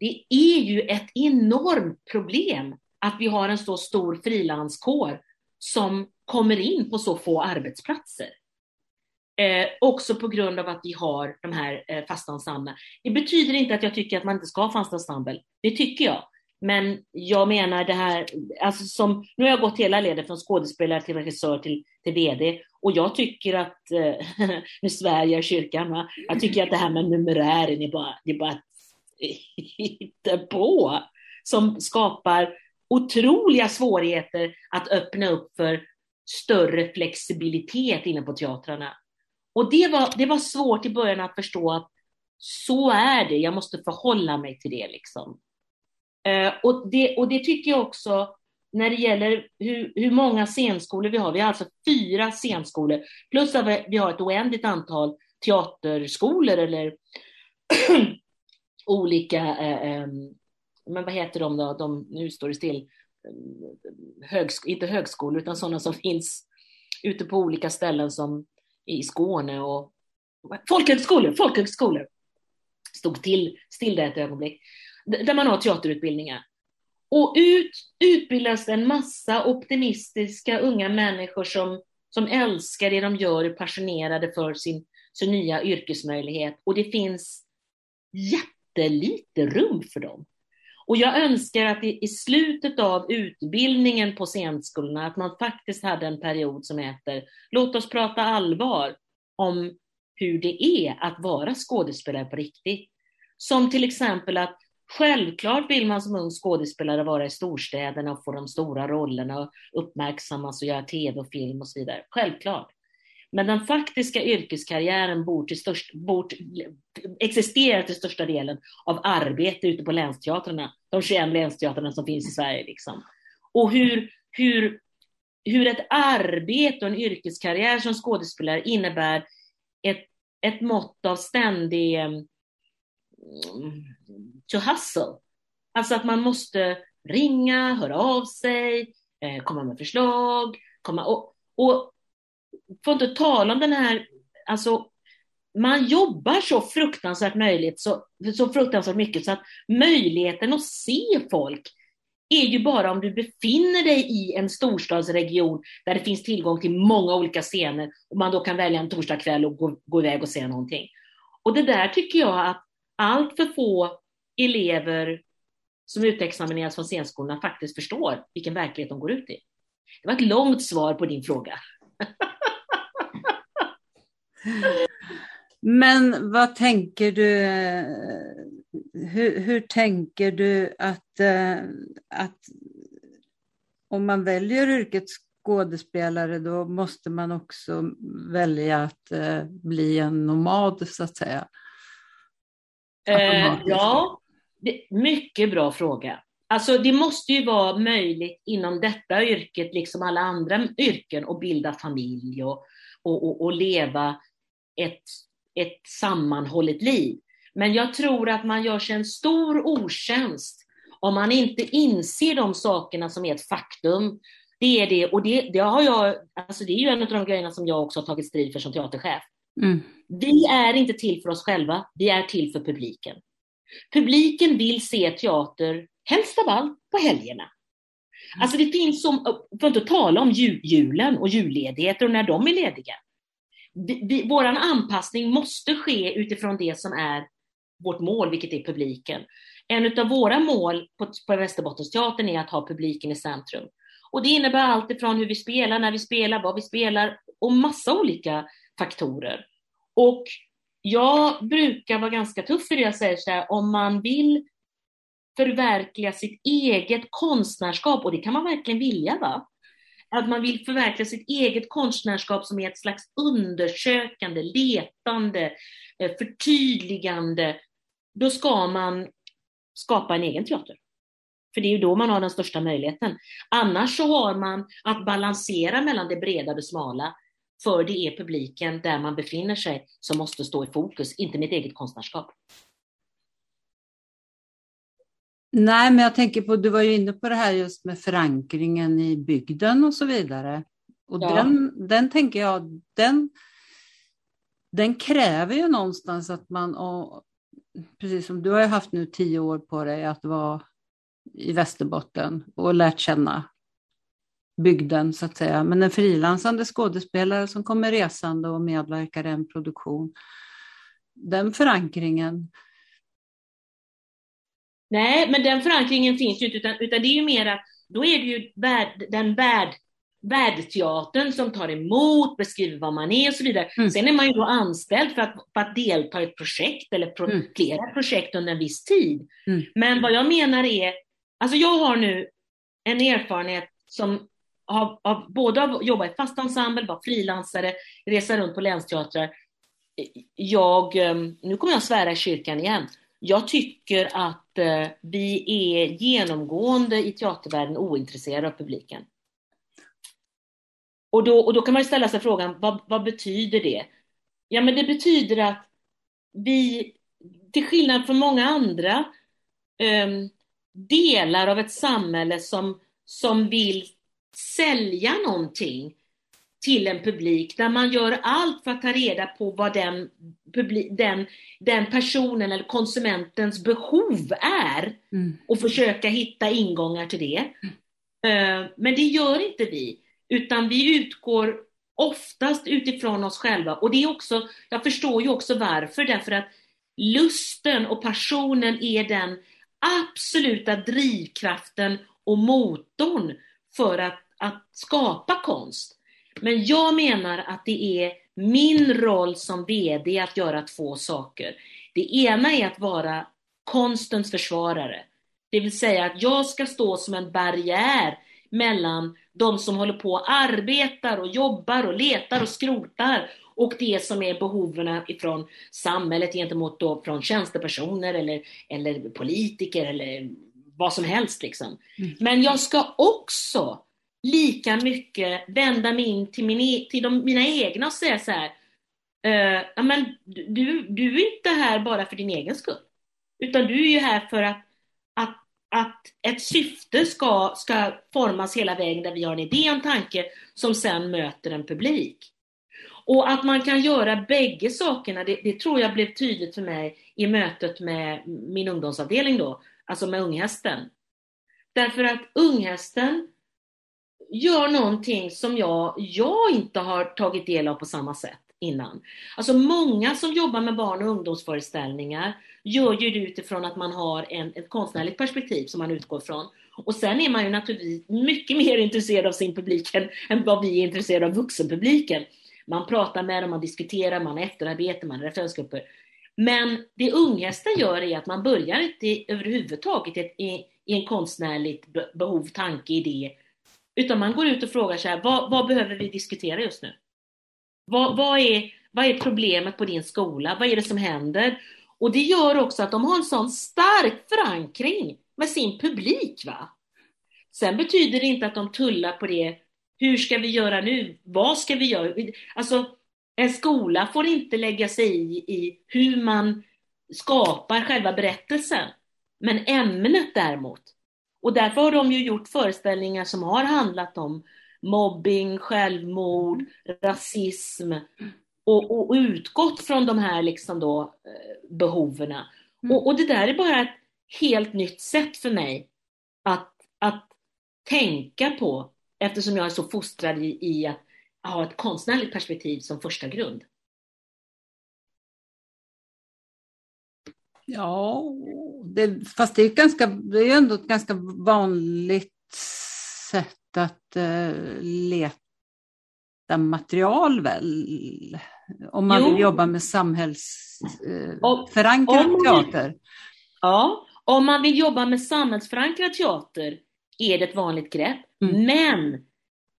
det är ju ett enormt problem att vi har en så stor frilanskår som kommer in på så få arbetsplatser. Eh, också på grund av att vi har de här eh, fasta ensemblerna. Det betyder inte att jag tycker att man inte ska ha fasta ensemble. Det tycker jag. Men jag menar det här, alltså som, nu har jag gått hela ledet från skådespelare till regissör till, till VD och jag tycker att, eh, [LAUGHS] nu svär jag kyrkan, va? jag tycker att det här med numerären är bara, det är bara på som skapar otroliga svårigheter att öppna upp för större flexibilitet inne på teatrarna. Och det var, det var svårt i början att förstå att så är det, jag måste förhålla mig till det. Liksom. Eh, och, det och det tycker jag också när det gäller hur, hur många scenskolor vi har. Vi har alltså fyra scenskolor, plus att vi har ett oändligt antal teaterskolor eller [CLEARS THROAT] olika, eh, eh, men vad heter de då, de, nu står det still, högsk inte högskolor utan sådana som [LAUGHS] finns ute på olika ställen som i Skåne och folkhögskolor, folkhögskolor. Stod till, still där ett ögonblick. Där man har teaterutbildningar. Och ut utbildas en massa optimistiska unga människor som, som älskar det de gör, är passionerade för sin, sin nya yrkesmöjlighet. Och det finns jättelite rum för dem. Och jag önskar att i, i slutet av utbildningen på scenskolorna, att man faktiskt hade en period som heter Låt oss prata allvar om hur det är att vara skådespelare på riktigt. Som till exempel att Självklart vill man som ung skådespelare vara i storstäderna och få de stora rollerna och uppmärksammas och göra tv och film och så vidare. Självklart. Men den faktiska yrkeskarriären bor till störst, bor existerar till största delen av arbete ute på länsteatrarna, de 21 länsteatrarna som finns i Sverige. Liksom. Och hur, hur, hur ett arbete och en yrkeskarriär som skådespelare innebär ett, ett mått av ständig um, to hustle. Alltså att man måste ringa, höra av sig, eh, komma med förslag, komma och, och får inte tala om den här, alltså man jobbar så fruktansvärt möjligt, så, så fruktansvärt mycket så att möjligheten att se folk är ju bara om du befinner dig i en storstadsregion där det finns tillgång till många olika scener och man då kan välja en torsdagkväll och gå, gå iväg och se någonting. Och det där tycker jag att allt för få elever som utexamineras från scenskolorna faktiskt förstår vilken verklighet de går ut i. Det var ett långt svar på din fråga. [LAUGHS] Men vad tänker du, hur, hur tänker du att, eh, att om man väljer yrket skådespelare då måste man också välja att eh, bli en nomad så att säga? Eh, ja, mycket bra fråga. Alltså det måste ju vara möjligt inom detta yrket, liksom alla andra yrken, att bilda familj och, och, och, och leva ett, ett sammanhållet liv. Men jag tror att man gör sig en stor otjänst om man inte inser de sakerna som är ett faktum. Det är det, och det, det har jag, alltså det är ju en av de grejerna som jag också har tagit strid för som teaterchef. Mm. Vi är inte till för oss själva, vi är till för publiken. Publiken vill se teater, helst av allt, på helgerna. Alltså det finns som, för att inte tala om julen och julledigheter och när de är lediga. Vi, vår anpassning måste ske utifrån det som är vårt mål, vilket är publiken. En av våra mål på, på Västerbottensteatern är att ha publiken i centrum. Och det innebär allt ifrån hur vi spelar, när vi spelar, vad vi spelar och massa olika faktorer. Och jag brukar vara ganska tuff i det jag säger så här, om man vill förverkliga sitt eget konstnärskap, och det kan man verkligen vilja, va? Att man vill förverkliga sitt eget konstnärskap som är ett slags undersökande, letande, eh, förtydligande, då ska man skapa en egen teater. För det är ju då man har den största möjligheten. Annars så har man att balansera mellan det breda och det smala, för det är publiken där man befinner sig som måste stå i fokus, inte mitt eget konstnärskap. Nej, men jag tänker på, du var ju inne på det här just med förankringen i bygden och så vidare. Och ja. den, den tänker jag, den, den kräver ju någonstans att man, och, precis som du har haft nu tio år på dig att vara i Västerbotten och lärt känna bygden så att säga. Men en frilansande skådespelare som kommer resande och medverkar i en produktion, den förankringen Nej, men den förankringen finns ju inte, utan, utan det är ju mer att då är det ju värld, den värld, värdteatern som tar emot, beskriver vad man är och så vidare. Mm. Sen är man ju då anställd för att, för att delta i ett projekt eller pro, mm. flera projekt under en viss tid. Mm. Men vad jag menar är, alltså jag har nu en erfarenhet som av, av både av att jobba i fast ensemble, vara frilansare, resa runt på länsteatrar. Jag, eh, nu kommer jag svära i kyrkan igen, jag tycker att Eh, vi är genomgående i teatervärlden ointresserade av publiken. Och då, och då kan man ställa sig frågan, vad, vad betyder det? Ja, men det betyder att vi, till skillnad från många andra um, delar av ett samhälle som, som vill sälja någonting till en publik där man gör allt för att ta reda på vad den, den, den personen eller konsumentens behov är mm. och försöka hitta ingångar till det. Mm. Men det gör inte vi, utan vi utgår oftast utifrån oss själva och det är också, jag förstår ju också varför, därför att lusten och passionen är den absoluta drivkraften och motorn för att, att skapa konst. Men jag menar att det är min roll som VD att göra två saker. Det ena är att vara konstens försvarare. Det vill säga att jag ska stå som en barriär mellan de som håller på och arbetar och jobbar och letar och skrotar och det som är behoven ifrån samhället gentemot då från tjänstepersoner eller, eller politiker eller vad som helst. Liksom. Mm. Men jag ska också lika mycket vända mig in till, min, e, till de, mina egna och säga så här, uh, men du, du är inte här bara för din egen skull, utan du är ju här för att, att, att ett syfte ska, ska formas hela vägen där vi har en idé och en tanke som sen möter en publik. Och att man kan göra bägge sakerna, det, det, tror jag blev tydligt för mig i mötet med min ungdomsavdelning då, alltså med unghästen. Därför att unghästen gör någonting som jag, jag inte har tagit del av på samma sätt innan. Alltså många som jobbar med barn och ungdomsföreställningar gör ju det utifrån att man har en, ett konstnärligt perspektiv som man utgår från. Och sen är man ju naturligtvis mycket mer intresserad av sin publik än, än vad vi är intresserade av vuxenpubliken. Man pratar med dem, man diskuterar, man har efterarbete, man har referensgrupper. Men det unghästen gör är att man börjar inte överhuvudtaget i, i en konstnärligt behov, tanke, idé, utan man går ut och frågar så här, vad, vad behöver vi diskutera just nu? Vad, vad, är, vad är problemet på din skola? Vad är det som händer? Och det gör också att de har en sån stark förankring med sin publik. Va? Sen betyder det inte att de tullar på det, hur ska vi göra nu? Vad ska vi göra? Alltså, en skola får inte lägga sig i, i hur man skapar själva berättelsen. Men ämnet däremot, och därför har de ju gjort föreställningar som har handlat om mobbing, självmord, rasism och, och, och utgått från de här liksom då, eh, behoven. Mm. Och, och, det där är bara ett helt nytt sätt för mig att, att tänka på eftersom jag är så fostrad i, i att ha ett konstnärligt perspektiv som första grund. Ja, det, fast det är, ganska, det är ändå ett ganska vanligt sätt att uh, leta material väl? Om man jo. vill jobba med samhällsförankrad uh, teater. Ja, om man vill jobba med samhällsförankrad teater är det ett vanligt grepp. Mm. Men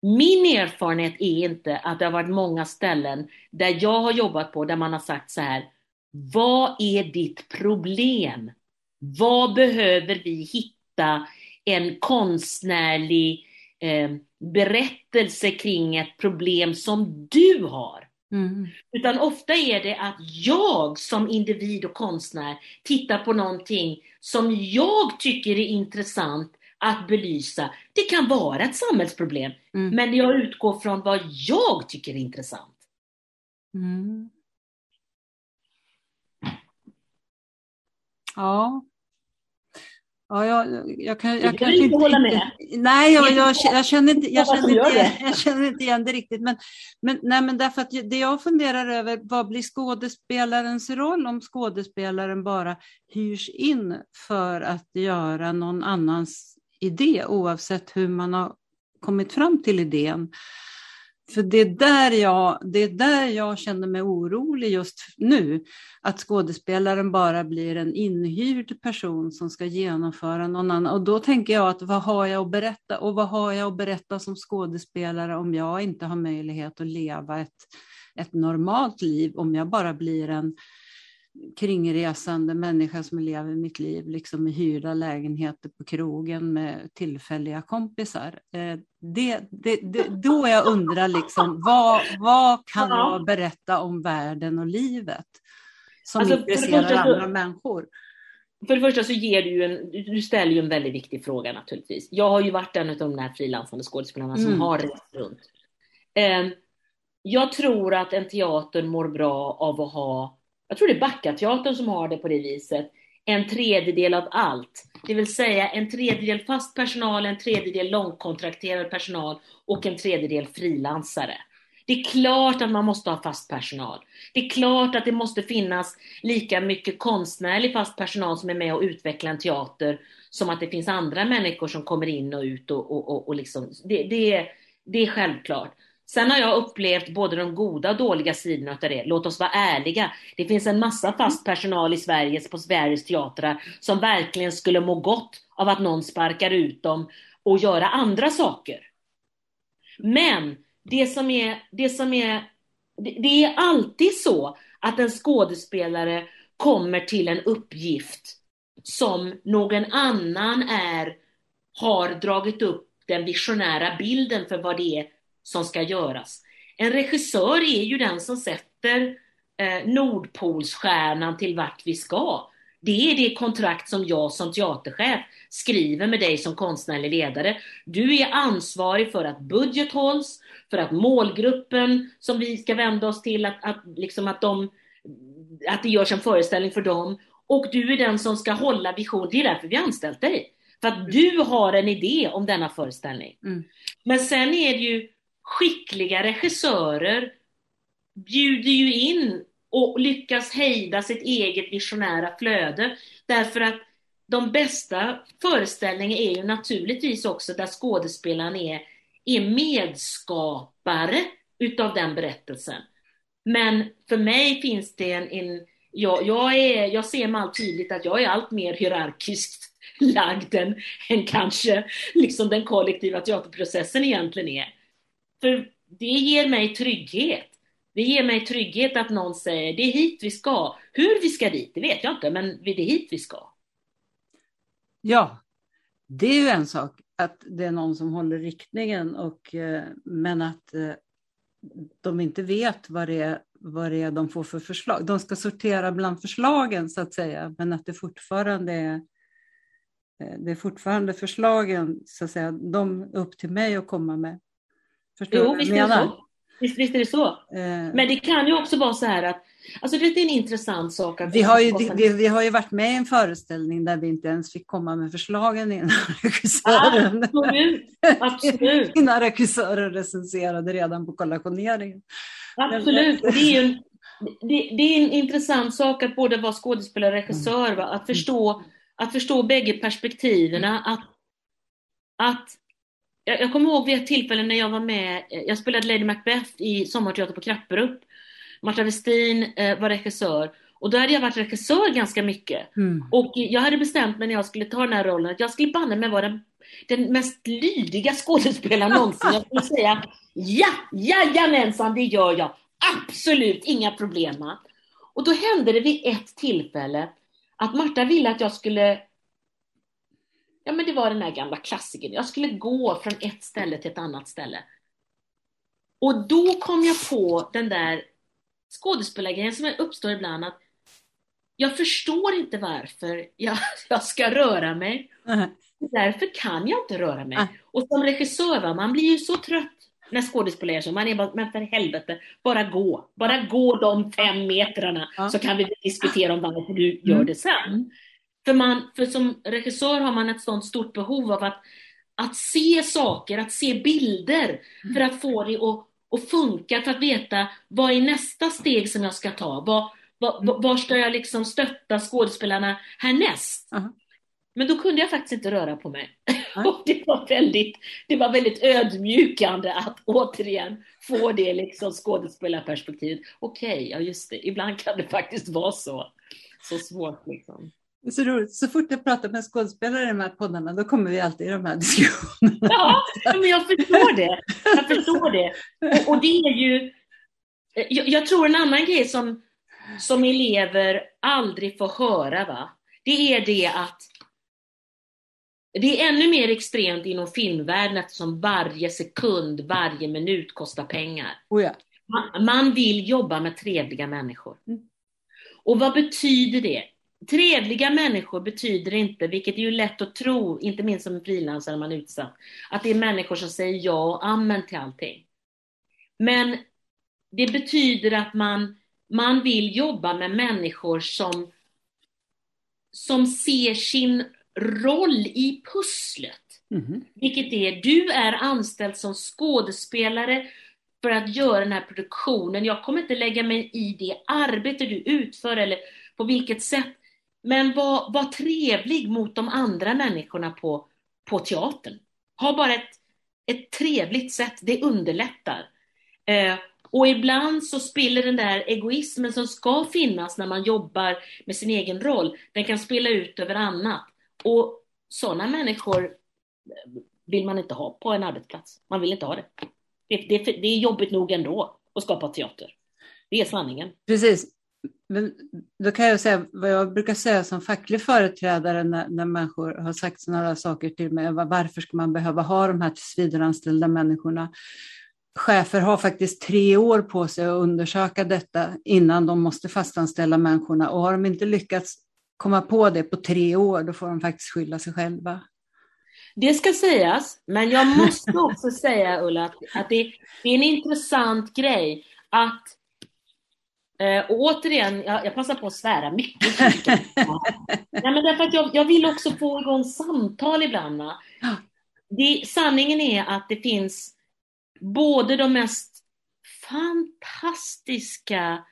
min erfarenhet är inte att det har varit många ställen där jag har jobbat på där man har sagt så här, vad är ditt problem? Vad behöver vi hitta en konstnärlig eh, berättelse kring ett problem som du har? Mm. Utan ofta är det att jag som individ och konstnär tittar på någonting som jag tycker är intressant att belysa. Det kan vara ett samhällsproblem, mm. men jag utgår från vad jag tycker är intressant. Mm. Ja. Ja, jag, jag kan, jag kan inte hålla med? Nej, jag, jag, jag, känner inte, jag, känner inte, jag känner inte igen det riktigt. Men, men, nej, men därför att det jag funderar över, vad blir skådespelarens roll om skådespelaren bara hyrs in för att göra någon annans idé, oavsett hur man har kommit fram till idén. För det är, där jag, det är där jag känner mig orolig just nu. Att skådespelaren bara blir en inhyrd person som ska genomföra någon annan. Och då tänker jag att vad har jag att berätta? Och vad har jag att berätta som skådespelare om jag inte har möjlighet att leva ett, ett normalt liv? Om jag bara blir en kringresande människa som lever mitt liv liksom i hyrda lägenheter på krogen med tillfälliga kompisar. Eh, Det, det, det, då jag undrar liksom, vad, vad kan Ja. jag berätta om världen och livet som Alltså, intresserar första så- andra människor? För det första så ger du en, du ställer ju en väldigt viktig fråga naturligtvis. Jag har ju varit en av de här frilansande skådespelarna som Mm. har rest runt. Ehm, jag tror att en teater mår bra av att ha, jag tror det är Backateatern som har det på det viset, en tredjedel av allt. Det vill säga en tredjedel fast personal, en tredjedel långkontrakterad personal och en tredjedel frilansare. Det är klart att man måste ha fast personal. Det är klart att det måste finnas lika mycket konstnärlig fast personal som är med och utvecklar en teater som att det finns andra människor som kommer in och ut och, och, och, och liksom, det, det, det är självklart. Sen har jag upplevt både de goda och dåliga sidorna av det. Låt oss vara ärliga. Det finns en massa fast personal i Sverige, på Sveriges teatrar som verkligen skulle må gott av att någon sparkar ut dem och göra andra saker. Men det som är, det som är, det, är alltid så att en skådespelare kommer till en uppgift som någon annan är, har dragit upp den visionära bilden för vad det är som ska göras. En regissör är ju den som sätter eh, Nordpolsstjärnan till vart vi ska. Det är det kontrakt som jag som teaterchef skriver med dig som konstnärlig ledare. Du är ansvarig för att budget hålls, för att målgruppen som vi ska vända oss till, att, att, liksom att, de, att det görs en föreställning för dem. Och du är den som ska hålla vision. Det är därför vi har anställt dig. För att du har en idé om denna föreställning. Mm. Men sen är det ju skickliga regissörer bjuder ju in och lyckas hejda sitt eget visionära flöde. Därför att de bästa föreställningarna är ju naturligtvis också där skådespelaren är, är medskapare utav den berättelsen. Men för mig finns det en, en jag, jag, är, jag ser med allt tydligt att jag är allt mer hierarkiskt [LAUGHS] lagd än, än kanske liksom den kollektiva teaterprocessen egentligen är. För det ger mig trygghet. Det ger mig trygghet att någon säger det är hit vi ska. Hur vi ska dit, det vet jag inte, men det är hit vi ska. Ja, det är ju en sak att det är någon som håller riktningen, och, eh, men att eh, de inte vet vad det, är, vad det är de får för förslag. De ska sortera bland förslagen så att säga, men att det fortfarande är eh, det är fortfarande förslagen, så att säga, de är upp till mig att komma med. Förstår Jo, visst är så. Visst, visst är det så. Eh, Men det kan ju också vara så här att, alltså det är en intressant sak att... Vi har, ju, vi, vi har ju varit med i en föreställning där vi inte ens fick komma med förslagen innan [LAUGHS] regissören, Absolut, absolut. [LAUGHS] innan regissören recenserade redan på kollationeringen. Absolut. Det är, en, det, det är en intressant sak att både vara skådespelare och regissör, va? Att, förstå, att förstå bägge perspektiven. Att, att, jag, jag kommer ihåg vid ett tillfälle när jag var med, jag spelade Lady Macbeth i Sommarteater på Krapperup. Marta Westin eh, var regissör. Och då hade jag varit regissör ganska mycket. Mm. Och jag hade bestämt mig när jag skulle ta den här rollen att jag skulle banne mig vara den, den mest lydiga skådespelaren någonsin. Jag skulle säga ja, jajamensan, det gör jag. Absolut, inga problem. Och då hände det vid ett tillfälle att Marta ville att jag skulle Ja men det var den här gamla klassikern. Jag skulle gå från ett ställe till ett annat ställe. Och då kom jag på den där skådespelargrejen som uppstår ibland att jag förstår inte varför jag, [LAUGHS] jag ska röra mig. Därför kan jag inte röra mig. Ah. Och som regissör, man blir ju så trött när skådespelare är så. Man är bara, men för helvete, bara gå. Bara gå de fem metrarna Ja. så kan vi diskutera om varför du gör Mm. det sen. Mm. För, man, för som regissör har man ett sånt stort behov av att, att se saker, att se bilder för att få det att, att funka, för att veta vad är nästa steg som jag ska ta? Vad, var, var ska jag liksom stötta skådespelarna härnäst? Uh -huh. Men då kunde jag faktiskt inte röra på mig. [LAUGHS] och det var, väldigt, det var väldigt ödmjukande att återigen få det liksom skådespelarperspektivet. Okej, okay, ja just det, ibland kan det faktiskt vara så. Så svårt liksom. Så, roligt. så fort jag pratar med skådespelare i de här poddarna, då kommer vi alltid i de här [LAUGHS] diskussionerna. Ja, men jag förstår det. Jag förstår det. Och, och det är ju, jag, jag, tror en annan grej som, som elever aldrig får höra, va? det är det att det är ännu mer extremt inom filmvärlden eftersom varje sekund, varje minut kostar pengar. Oh ja. man, man, vill jobba med trevliga människor. Mm. Och vad betyder det? Trevliga människor betyder inte, vilket är ju lätt att tro, inte minst som frilansare man är utsatt, att det är människor som säger ja och amen till allting. Men det betyder att man, man vill jobba med människor som, som ser sin roll i pusslet. Mm. Vilket är, du är anställd som skådespelare för att göra den här produktionen. Jag kommer inte lägga mig i det arbete du utför eller på vilket sätt. Men var, var trevlig mot de andra människorna på, på teatern. Ha bara ett, ett trevligt sätt, det underlättar. Eh, och ibland så spiller den där egoismen som ska finnas när man jobbar med sin egen roll, den kan spela ut över annat. Och sådana människor vill man inte ha på en arbetsplats. Man vill inte ha det. Det, det, det är jobbigt nog ändå att skapa teater. Det är sanningen. Precis. Men då kan jag säga vad jag brukar säga som facklig företrädare när, när människor har sagt sådana saker till mig. Varför ska man behöva ha de här tillsvidareanställda människorna? Chefer har faktiskt tre år på sig att undersöka detta innan de måste fastanställa människorna och har de inte lyckats komma på det på tre år, då får de faktiskt skylla sig själva. Det ska sägas, men jag måste också [LAUGHS] säga Ulla att, att det, det, är en intressant grej att eh, återigen, jag, jag, passar på att svära mycket. [LAUGHS] Nej, men därför att jag, jag vill också få igång samtal ibland. Det, sanningen är att det finns både de mest fantastiska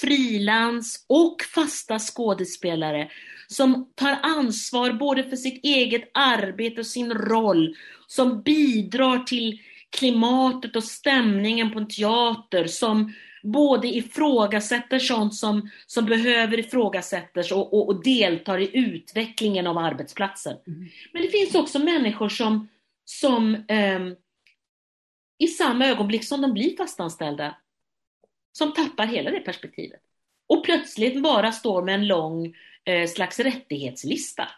frilans och fasta skådespelare som tar ansvar både för sitt eget arbete och sin roll, som bidrar till klimatet och stämningen på en teater, som både ifrågasätter sånt som, som behöver ifrågasättas och, och, och deltar i utvecklingen av arbetsplatser. Mm. Men det finns också människor som, som eh, i samma ögonblick som de blir fastanställda som tappar hela det perspektivet. Och plötsligt bara står med en lång eh, slags rättighetslista.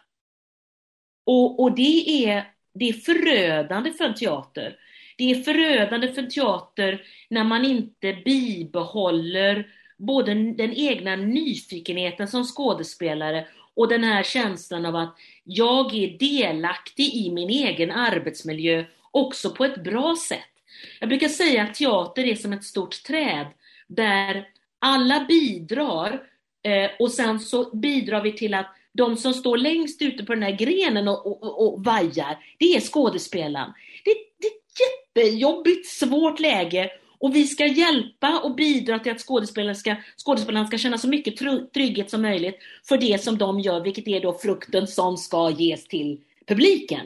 Och, och det, är, det är förödande för en teater. Det är förödande för en teater när man inte bibehåller både den egna nyfikenheten som skådespelare och den här känslan av att jag är delaktig i min egen arbetsmiljö också på ett bra sätt. Jag brukar säga att teater är som ett stort träd där alla bidrar eh, och sen så bidrar vi till att de som står längst ute på den här grenen och, och, och vajar, det är skådespelaren. Det, det är ett jättejobbigt, svårt läge och vi ska hjälpa och bidra till att skådespelaren ska, skådespelaren ska känna så mycket trygghet som möjligt för det som de gör, vilket är då frukten som ska ges till publiken.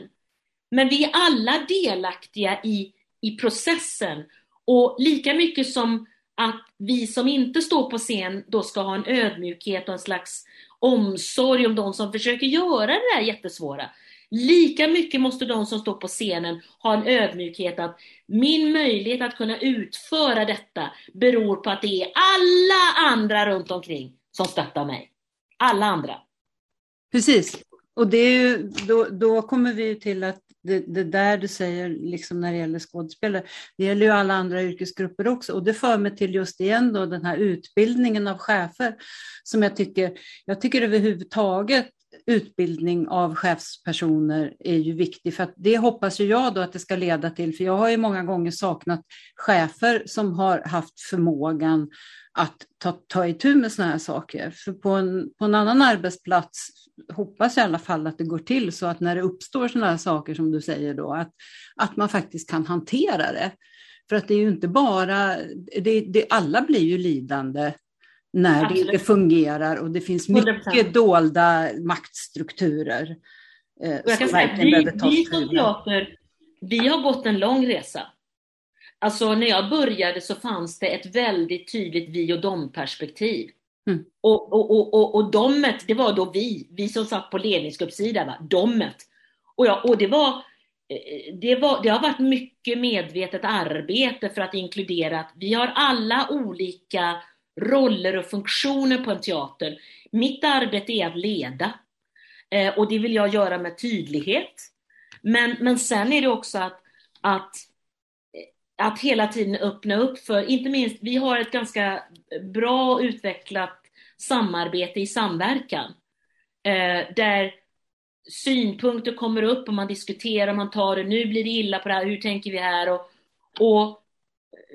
Men vi är alla delaktiga i, i processen och lika mycket som att vi som inte står på scen då ska ha en ödmjukhet och en slags omsorg om de som försöker göra det där jättesvåra. Lika mycket måste de som står på scenen ha en ödmjukhet att min möjlighet att kunna utföra detta beror på att det är alla andra runt omkring som stöttar mig. Alla andra. Precis. Och det är ju, då, då kommer vi till att det, det, där du säger liksom när det gäller skådespelare, det gäller ju alla andra yrkesgrupper också. Och det för mig till just igen då den här utbildningen av chefer som jag tycker, jag tycker överhuvudtaget utbildning av chefspersoner är ju viktig för att det hoppas ju jag då att det ska leda till, för jag har ju många gånger saknat chefer som har haft förmågan att ta, ta itu med sådana här saker. För på en, på en annan arbetsplats hoppas jag i alla fall att det går till så att när det uppstår sådana här saker som du säger då, att, att man faktiskt kan hantera det. För att det är ju inte bara, det, det, alla blir ju lidande när Absolut. det inte fungerar och det finns mycket 100%. dolda maktstrukturer. Eh, jag kan säga, vi, vi som teater, vi har gått en lång resa. Alltså när jag började så fanns det ett väldigt tydligt vi och dom-perspektiv. Mm. Och, och, och, och, och domet, det var då vi, vi som satt på ledningsgruppssidan, va? domet. Och, ja, och det var eh, det, var, det har varit mycket medvetet arbete för att inkludera att vi har alla olika roller och funktioner på en teater. Mitt arbete är att leda eh, och det vill jag göra med tydlighet. Men, men sen är det också att, att, eh, att hela tiden öppna upp för, inte minst, vi har ett ganska bra utvecklat samarbete i samverkan. Eh, där synpunkter kommer upp och man diskuterar, man tar det, nu blir det illa på det här, hur tänker vi här? Och, och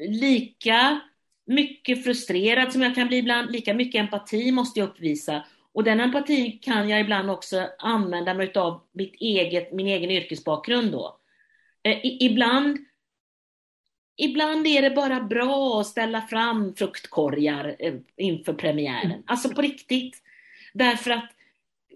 lika mycket frustrerad som jag kan bli ibland, lika mycket empati måste jag uppvisa. Och den empatin kan jag ibland också använda mig av mitt eget, min egen yrkesbakgrund då. Eh, ibland, ibland är det bara bra att ställa fram fruktkorgar eh, inför premiären. Mm. Alltså på riktigt. Därför att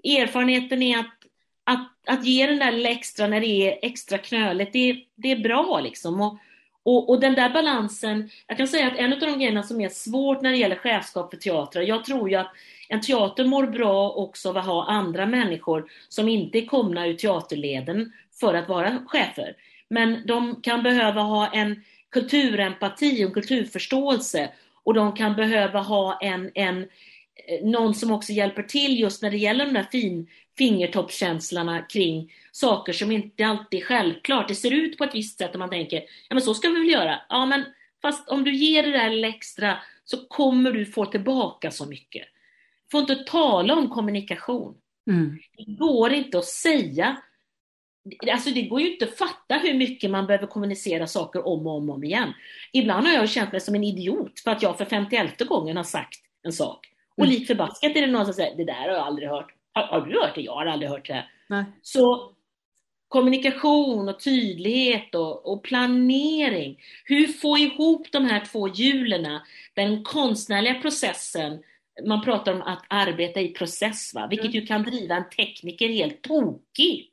erfarenheten är att, att, att ge den där extra när det är extra knöligt, det, det är bra liksom. Och, och, och, den där balansen, jag kan säga att en av de grejerna som är svårt när det gäller chefskap för teatrar, jag tror ju att en teater mår bra också av att ha andra människor som inte är komna ur teaterleden för att vara chefer. Men de kan behöva ha en kulturempati och kulturförståelse och de kan behöva ha en, en, någon som också hjälper till just när det gäller de där fin, fingertoppskänslorna kring saker som inte alltid är självklart. Det ser ut på ett visst sätt och man tänker, ja men så ska vi väl göra. Ja men fast om du ger det där extra så kommer du få tillbaka så mycket. Får inte tala om kommunikation. Mm. Det går inte att säga Alltså det går ju inte att fatta hur mycket man behöver kommunicera saker om och om, och om igen. Ibland har jag känt mig som en idiot för att jag för 51 gången har sagt en sak. Och mm. lik förbaskat är det någon som säger, det där har jag aldrig hört. Har, har, du hört det? Jag har aldrig hört det. Nej. Så kommunikation och tydlighet och, och, planering. Hur få ihop de här två hjulen, den konstnärliga processen, man pratar om att arbeta i process, va? vilket mm. ju kan driva en tekniker helt tokig.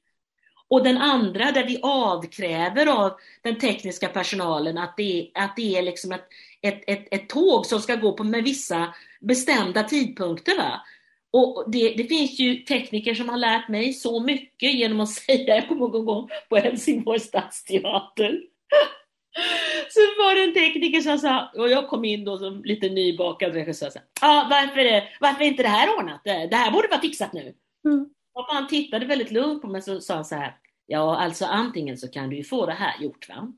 Och den andra där vi avkräver av den tekniska personalen att det är, att det är liksom ett, ett, ett, ett tåg som ska gå på med vissa bestämda tidpunkter. Va? Och det, det, finns ju tekniker som har lärt mig så mycket genom att [LAUGHS] säga, jag kommer ihåg en gång på Helsingborgs stadsteater. [LAUGHS] Så var det en tekniker som sa, och jag kom in då som lite nybakad regissör, så ah, varför, varför är inte det här ordnat? Det här borde vara fixat nu. Mm. Och han tittade väldigt lugnt på mig och sa så här, ja alltså antingen så kan du ju få det här gjort va?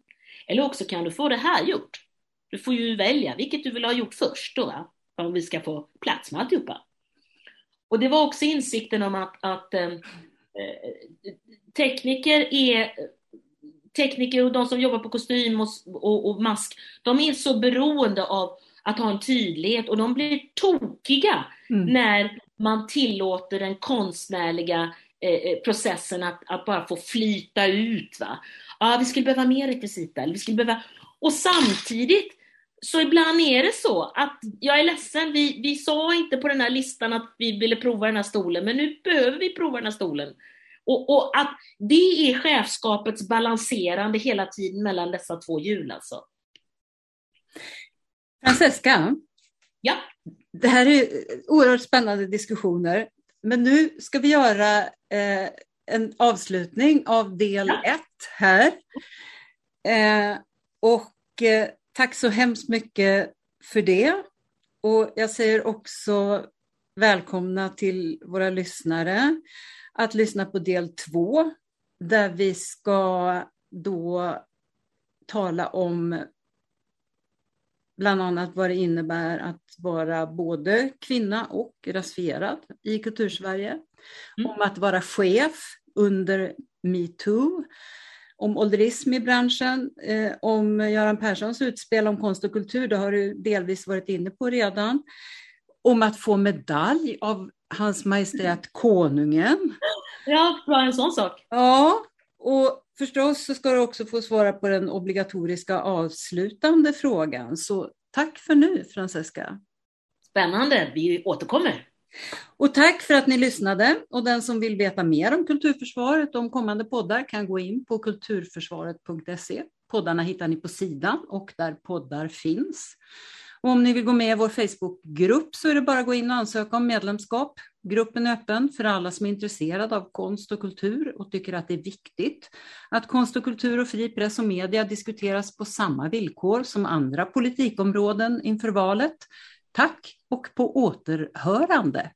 Eller också kan du få det här gjort. Du får ju välja vilket du vill ha gjort först då va? Om vi ska få plats med alltihopa. Och det var också insikten om att, att eh, tekniker är tekniker och de som jobbar på kostym och, och, och, mask, de är så beroende av att ha en tydlighet och de blir tokiga mm. när man tillåter den konstnärliga eh, eh, processen att, att, bara få flyta ut. Va? Ja, vi skulle behöva mer rekvisita. Vi skulle behöva... Och samtidigt så ibland är det så att jag är ledsen, vi, vi sa inte på den här listan att vi ville prova den här stolen, men nu behöver vi prova den här stolen. Och, och att det är chefskapets balanserande hela tiden mellan dessa två hjul alltså. Francesca, ja? det här är oerhört spännande diskussioner, men nu ska vi göra eh, en avslutning av del ja. ett här. Eh, och eh, Tack så hemskt mycket för det. Och jag säger också välkomna till våra lyssnare att lyssna på del två där vi ska då tala om bland annat vad det innebär att vara både kvinna och rasifierad i kultursverige, mm. om att vara chef under metoo, om ålderism i branschen, eh, om Göran Perssons utspel om konst och kultur, det har du delvis varit inne på redan, om att få medalj av Hans Majestät Konungen. Ja, bara en sån sak. Ja, och förstås så ska du också få svara på den obligatoriska avslutande frågan. Så tack för nu, Francesca. Spännande, vi återkommer. Och tack för att ni lyssnade. Och den som vill veta mer om Kulturförsvaret och om kommande poddar kan gå in på kulturförsvaret.se. Poddarna hittar ni på sidan och där poddar finns. Och om ni vill gå med i vår Facebookgrupp så är det bara att gå in och ansöka om medlemskap. Gruppen är öppen för alla som är intresserade av konst och kultur och tycker att det är viktigt att konst och kultur och fri press och media diskuteras på samma villkor som andra politikområden inför valet. Tack och på återhörande!